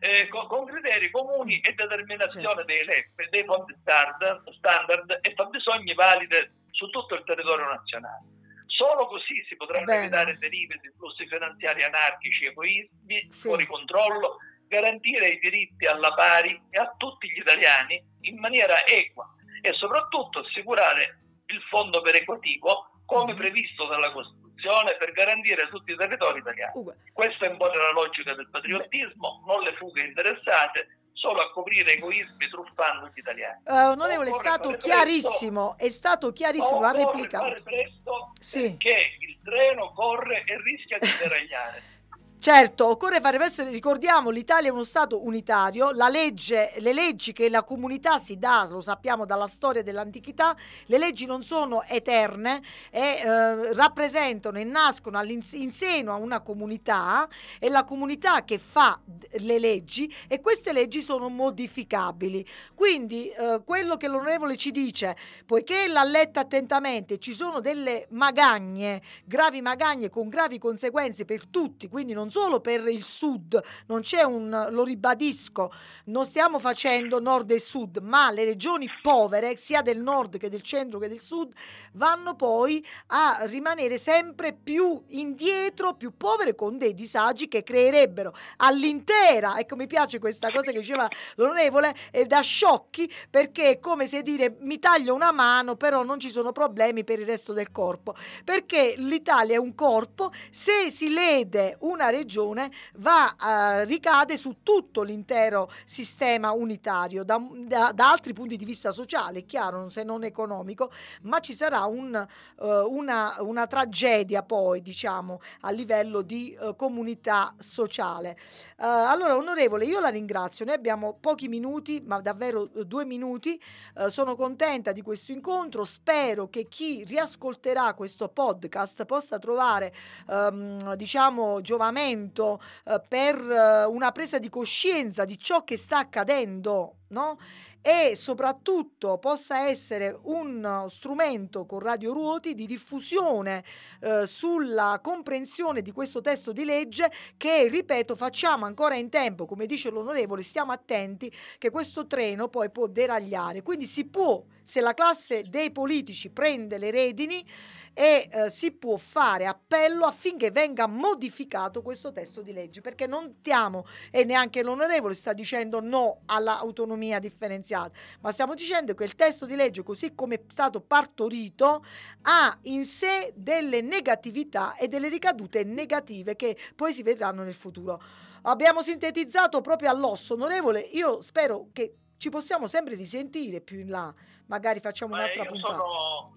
eh, con, con criteri comuni e determinazione Certo. dei LEP, dei fondi standard, standard e fabbisogni valide su tutto il territorio nazionale. Solo così si potranno Bene. evitare derive di flussi finanziari anarchici, egoismi, Sì. fuori controllo, garantire i diritti alla pari e a tutti gli italiani in maniera equa e soprattutto assicurare il fondo perequativo come Mhm. previsto dalla Costituzione per garantire tutti i territori italiani. Questa è un po' la logica del patriottismo, non le fughe interessate, solo a coprire egoismi truffando gli italiani. eh, onorevole, è stato chiarissimo, è stato chiarissimo, ha replicato. presto Sì. perché il treno corre e rischia di deragliare. Certo, occorre fare presto, ricordiamo, l'Italia è uno Stato unitario, la legge, le leggi che la comunità si dà, lo sappiamo dalla storia dell'antichità, le leggi non sono eterne e eh, rappresentano e nascono in seno a una comunità, è la comunità che fa le leggi e queste leggi sono modificabili. Quindi eh, quello che l'onorevole ci dice, poiché l'ha letta attentamente, ci sono delle magagne, gravi magagne con gravi conseguenze per tutti, quindi non solo per il sud, non c'è un, lo ribadisco, non stiamo facendo nord e sud, ma le regioni povere, sia del nord che del centro che del sud, vanno poi a rimanere sempre più indietro, più povere, con dei disagi che creerebbero all'intera, ecco mi piace questa cosa che diceva l'onorevole, è da sciocchi perché è come se dire mi taglio una mano però non ci sono problemi per il resto del corpo, perché l'Italia è un corpo, se si lede una regione va, eh, ricade su tutto l'intero sistema unitario, da, da- da altri punti di vista sociale, è chiaro, se non economico, ma ci sarà un, eh, una, una tragedia poi, diciamo, a livello di eh, comunità sociale. Eh, allora, onorevole, io la ringrazio, noi abbiamo pochi minuti, ma davvero eh, due minuti, eh, sono contenta di questo incontro, spero che chi riascolterà questo podcast possa trovare, ehm, diciamo, giovamento eh, per eh, una presa di coscienza di ciò che sta accadendo, no? E soprattutto possa essere un strumento con Radio Ruoti di diffusione eh, sulla comprensione di questo testo di legge che, ripeto, facciamo ancora in tempo, come dice l'onorevole, stiamo attenti che questo treno poi può deragliare. Quindi si può, se la classe dei politici prende le redini, e eh, si può fare appello affinché venga modificato questo testo di legge perché non stiamo e neanche l'onorevole sta dicendo no all'autonomia differenziata ma stiamo dicendo che il testo di legge così come è stato partorito ha in sé delle negatività e delle ricadute negative che poi si vedranno nel futuro. Abbiamo sintetizzato proprio all'osso onorevole io spero che ci possiamo sempre risentire più in là. Magari facciamo un'altra io puntata. sono,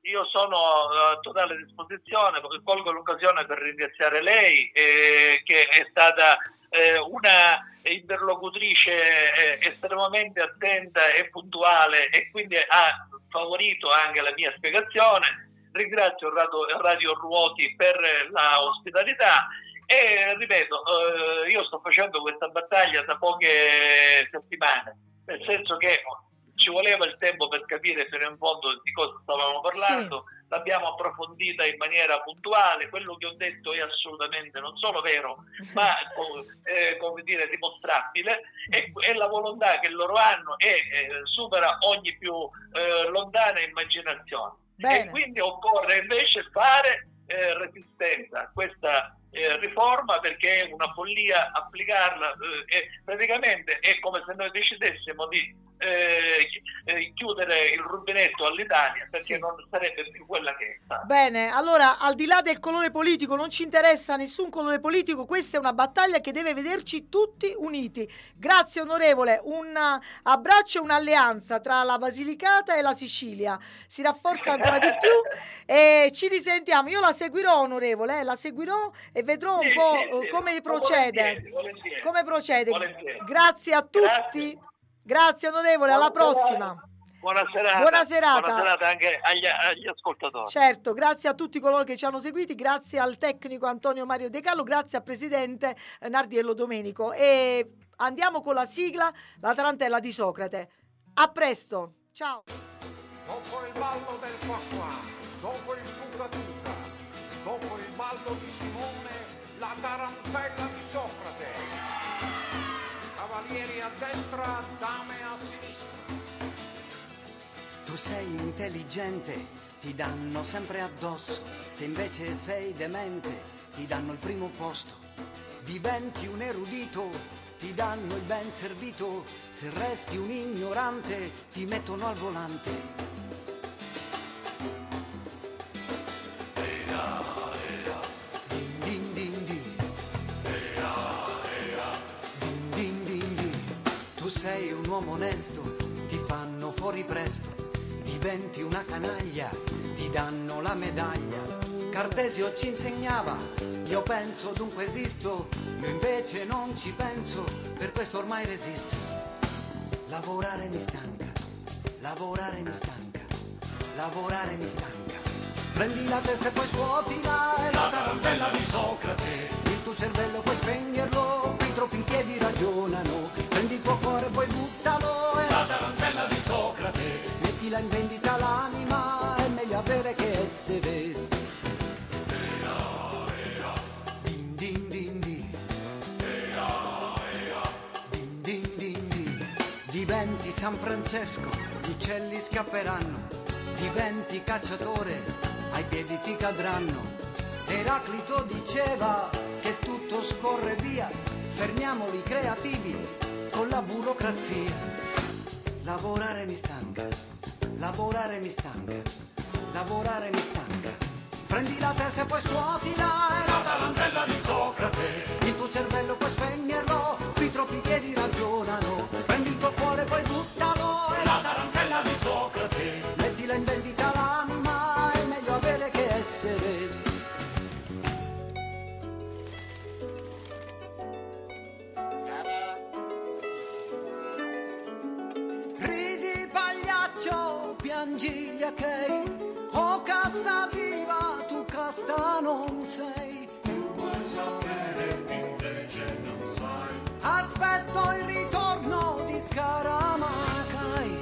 io sono a totale disposizione perché colgo l'occasione per ringraziare lei eh, che è stata eh, una interlocutrice eh, estremamente attenta e puntuale e quindi ha favorito anche la mia spiegazione. Ringrazio Radio, Radio Ruoti per la ospitalità e ripeto, eh, io sto facendo questa battaglia da poche settimane, nel senso che ci voleva il tempo per capire fino in fondo di cosa stavamo parlando, l'abbiamo approfondita in maniera puntuale, quello che ho detto è assolutamente non solo vero, ma eh, come dire dimostrabile e, e, la volontà che loro hanno è, eh, supera ogni più eh, lontana immaginazione. Bene. E quindi occorre invece fare eh, resistenza a questa eh, riforma perché è una follia applicarla eh, e praticamente è come se noi decidessimo di eh, eh, chiudere il rubinetto all'Italia perché Sì. non sarebbe più quella che è stata. Bene, allora al di là del colore politico non ci interessa nessun colore politico, questa è una battaglia che deve vederci tutti uniti. Grazie onorevole, un uh, abbraccio e un'alleanza tra la Basilicata e la Sicilia, si rafforza ancora di più e ci risentiamo. Io la seguirò onorevole, eh, la seguirò e vedrò un Sì, po' sì, eh, come procede. volentieri, volentieri. Come procede? Volentieri. Grazie a tutti. Grazie. Grazie onorevole, alla prossima. Buona serata. Buona serata. Buona serata anche agli, agli ascoltatori. Certo, grazie a tutti coloro che ci hanno seguiti, grazie al tecnico Antonio Mario De Carlo, grazie al presidente eh, Nardiello Domenico e andiamo con la sigla La tarantella di Socrate. A presto, ciao. Dopo il ballo del qua qua, dopo il tuca tuca, dopo il ballo di Simone, la tarantella di Socrate. Cavalieri a destra, dame a sinistra. Tu sei intelligente, ti danno sempre addosso. Se invece sei demente, ti danno il primo posto. Diventi un erudito, ti danno il ben servito. Se resti un ignorante, ti mettono al volante. Uomo onesto, ti fanno fuori presto, diventi una canaglia, ti danno la medaglia. Cartesio ci insegnava, io penso dunque esisto, io invece non ci penso, per questo ormai resisto. Lavorare mi stanca, lavorare mi stanca, lavorare mi stanca. Prendi la testa e poi scuotila, è la tarantella di Socrate. Il tuo cervello puoi spegnerlo, qui troppi piedi ragionano. Prendi il tuo cuore e poi buttalo, Mettila in vendita l'anima, è meglio avere che essere. Din. Diventi San Francesco, gli uccelli scapperanno. Diventi cacciatore, ai piedi ti cadranno. Eraclito diceva che tutto scorre via, fermiamoli creativi con la burocrazia. Lavorare mi stanca, lavorare mi stanca, lavorare mi stanca. Prendi la testa e poi scuotila, è la tarantella di Socrate. Il tuo cervello puoi spegnerlo, qui troppi piedi ragionano. Casta viva, tu casta non sei. Più vuoi sapere, invece non sai. Aspetto il ritorno di Scaramacai.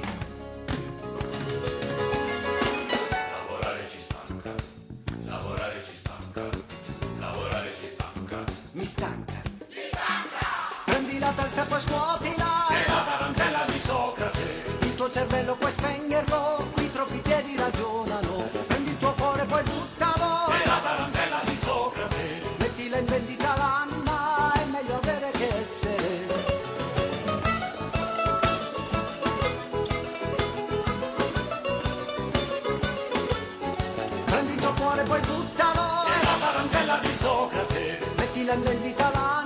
Lavorare ci stanca, lavorare ci stanca, lavorare ci stanca. Mi stanca. Prendi la testa e poi scuotila. La tarantella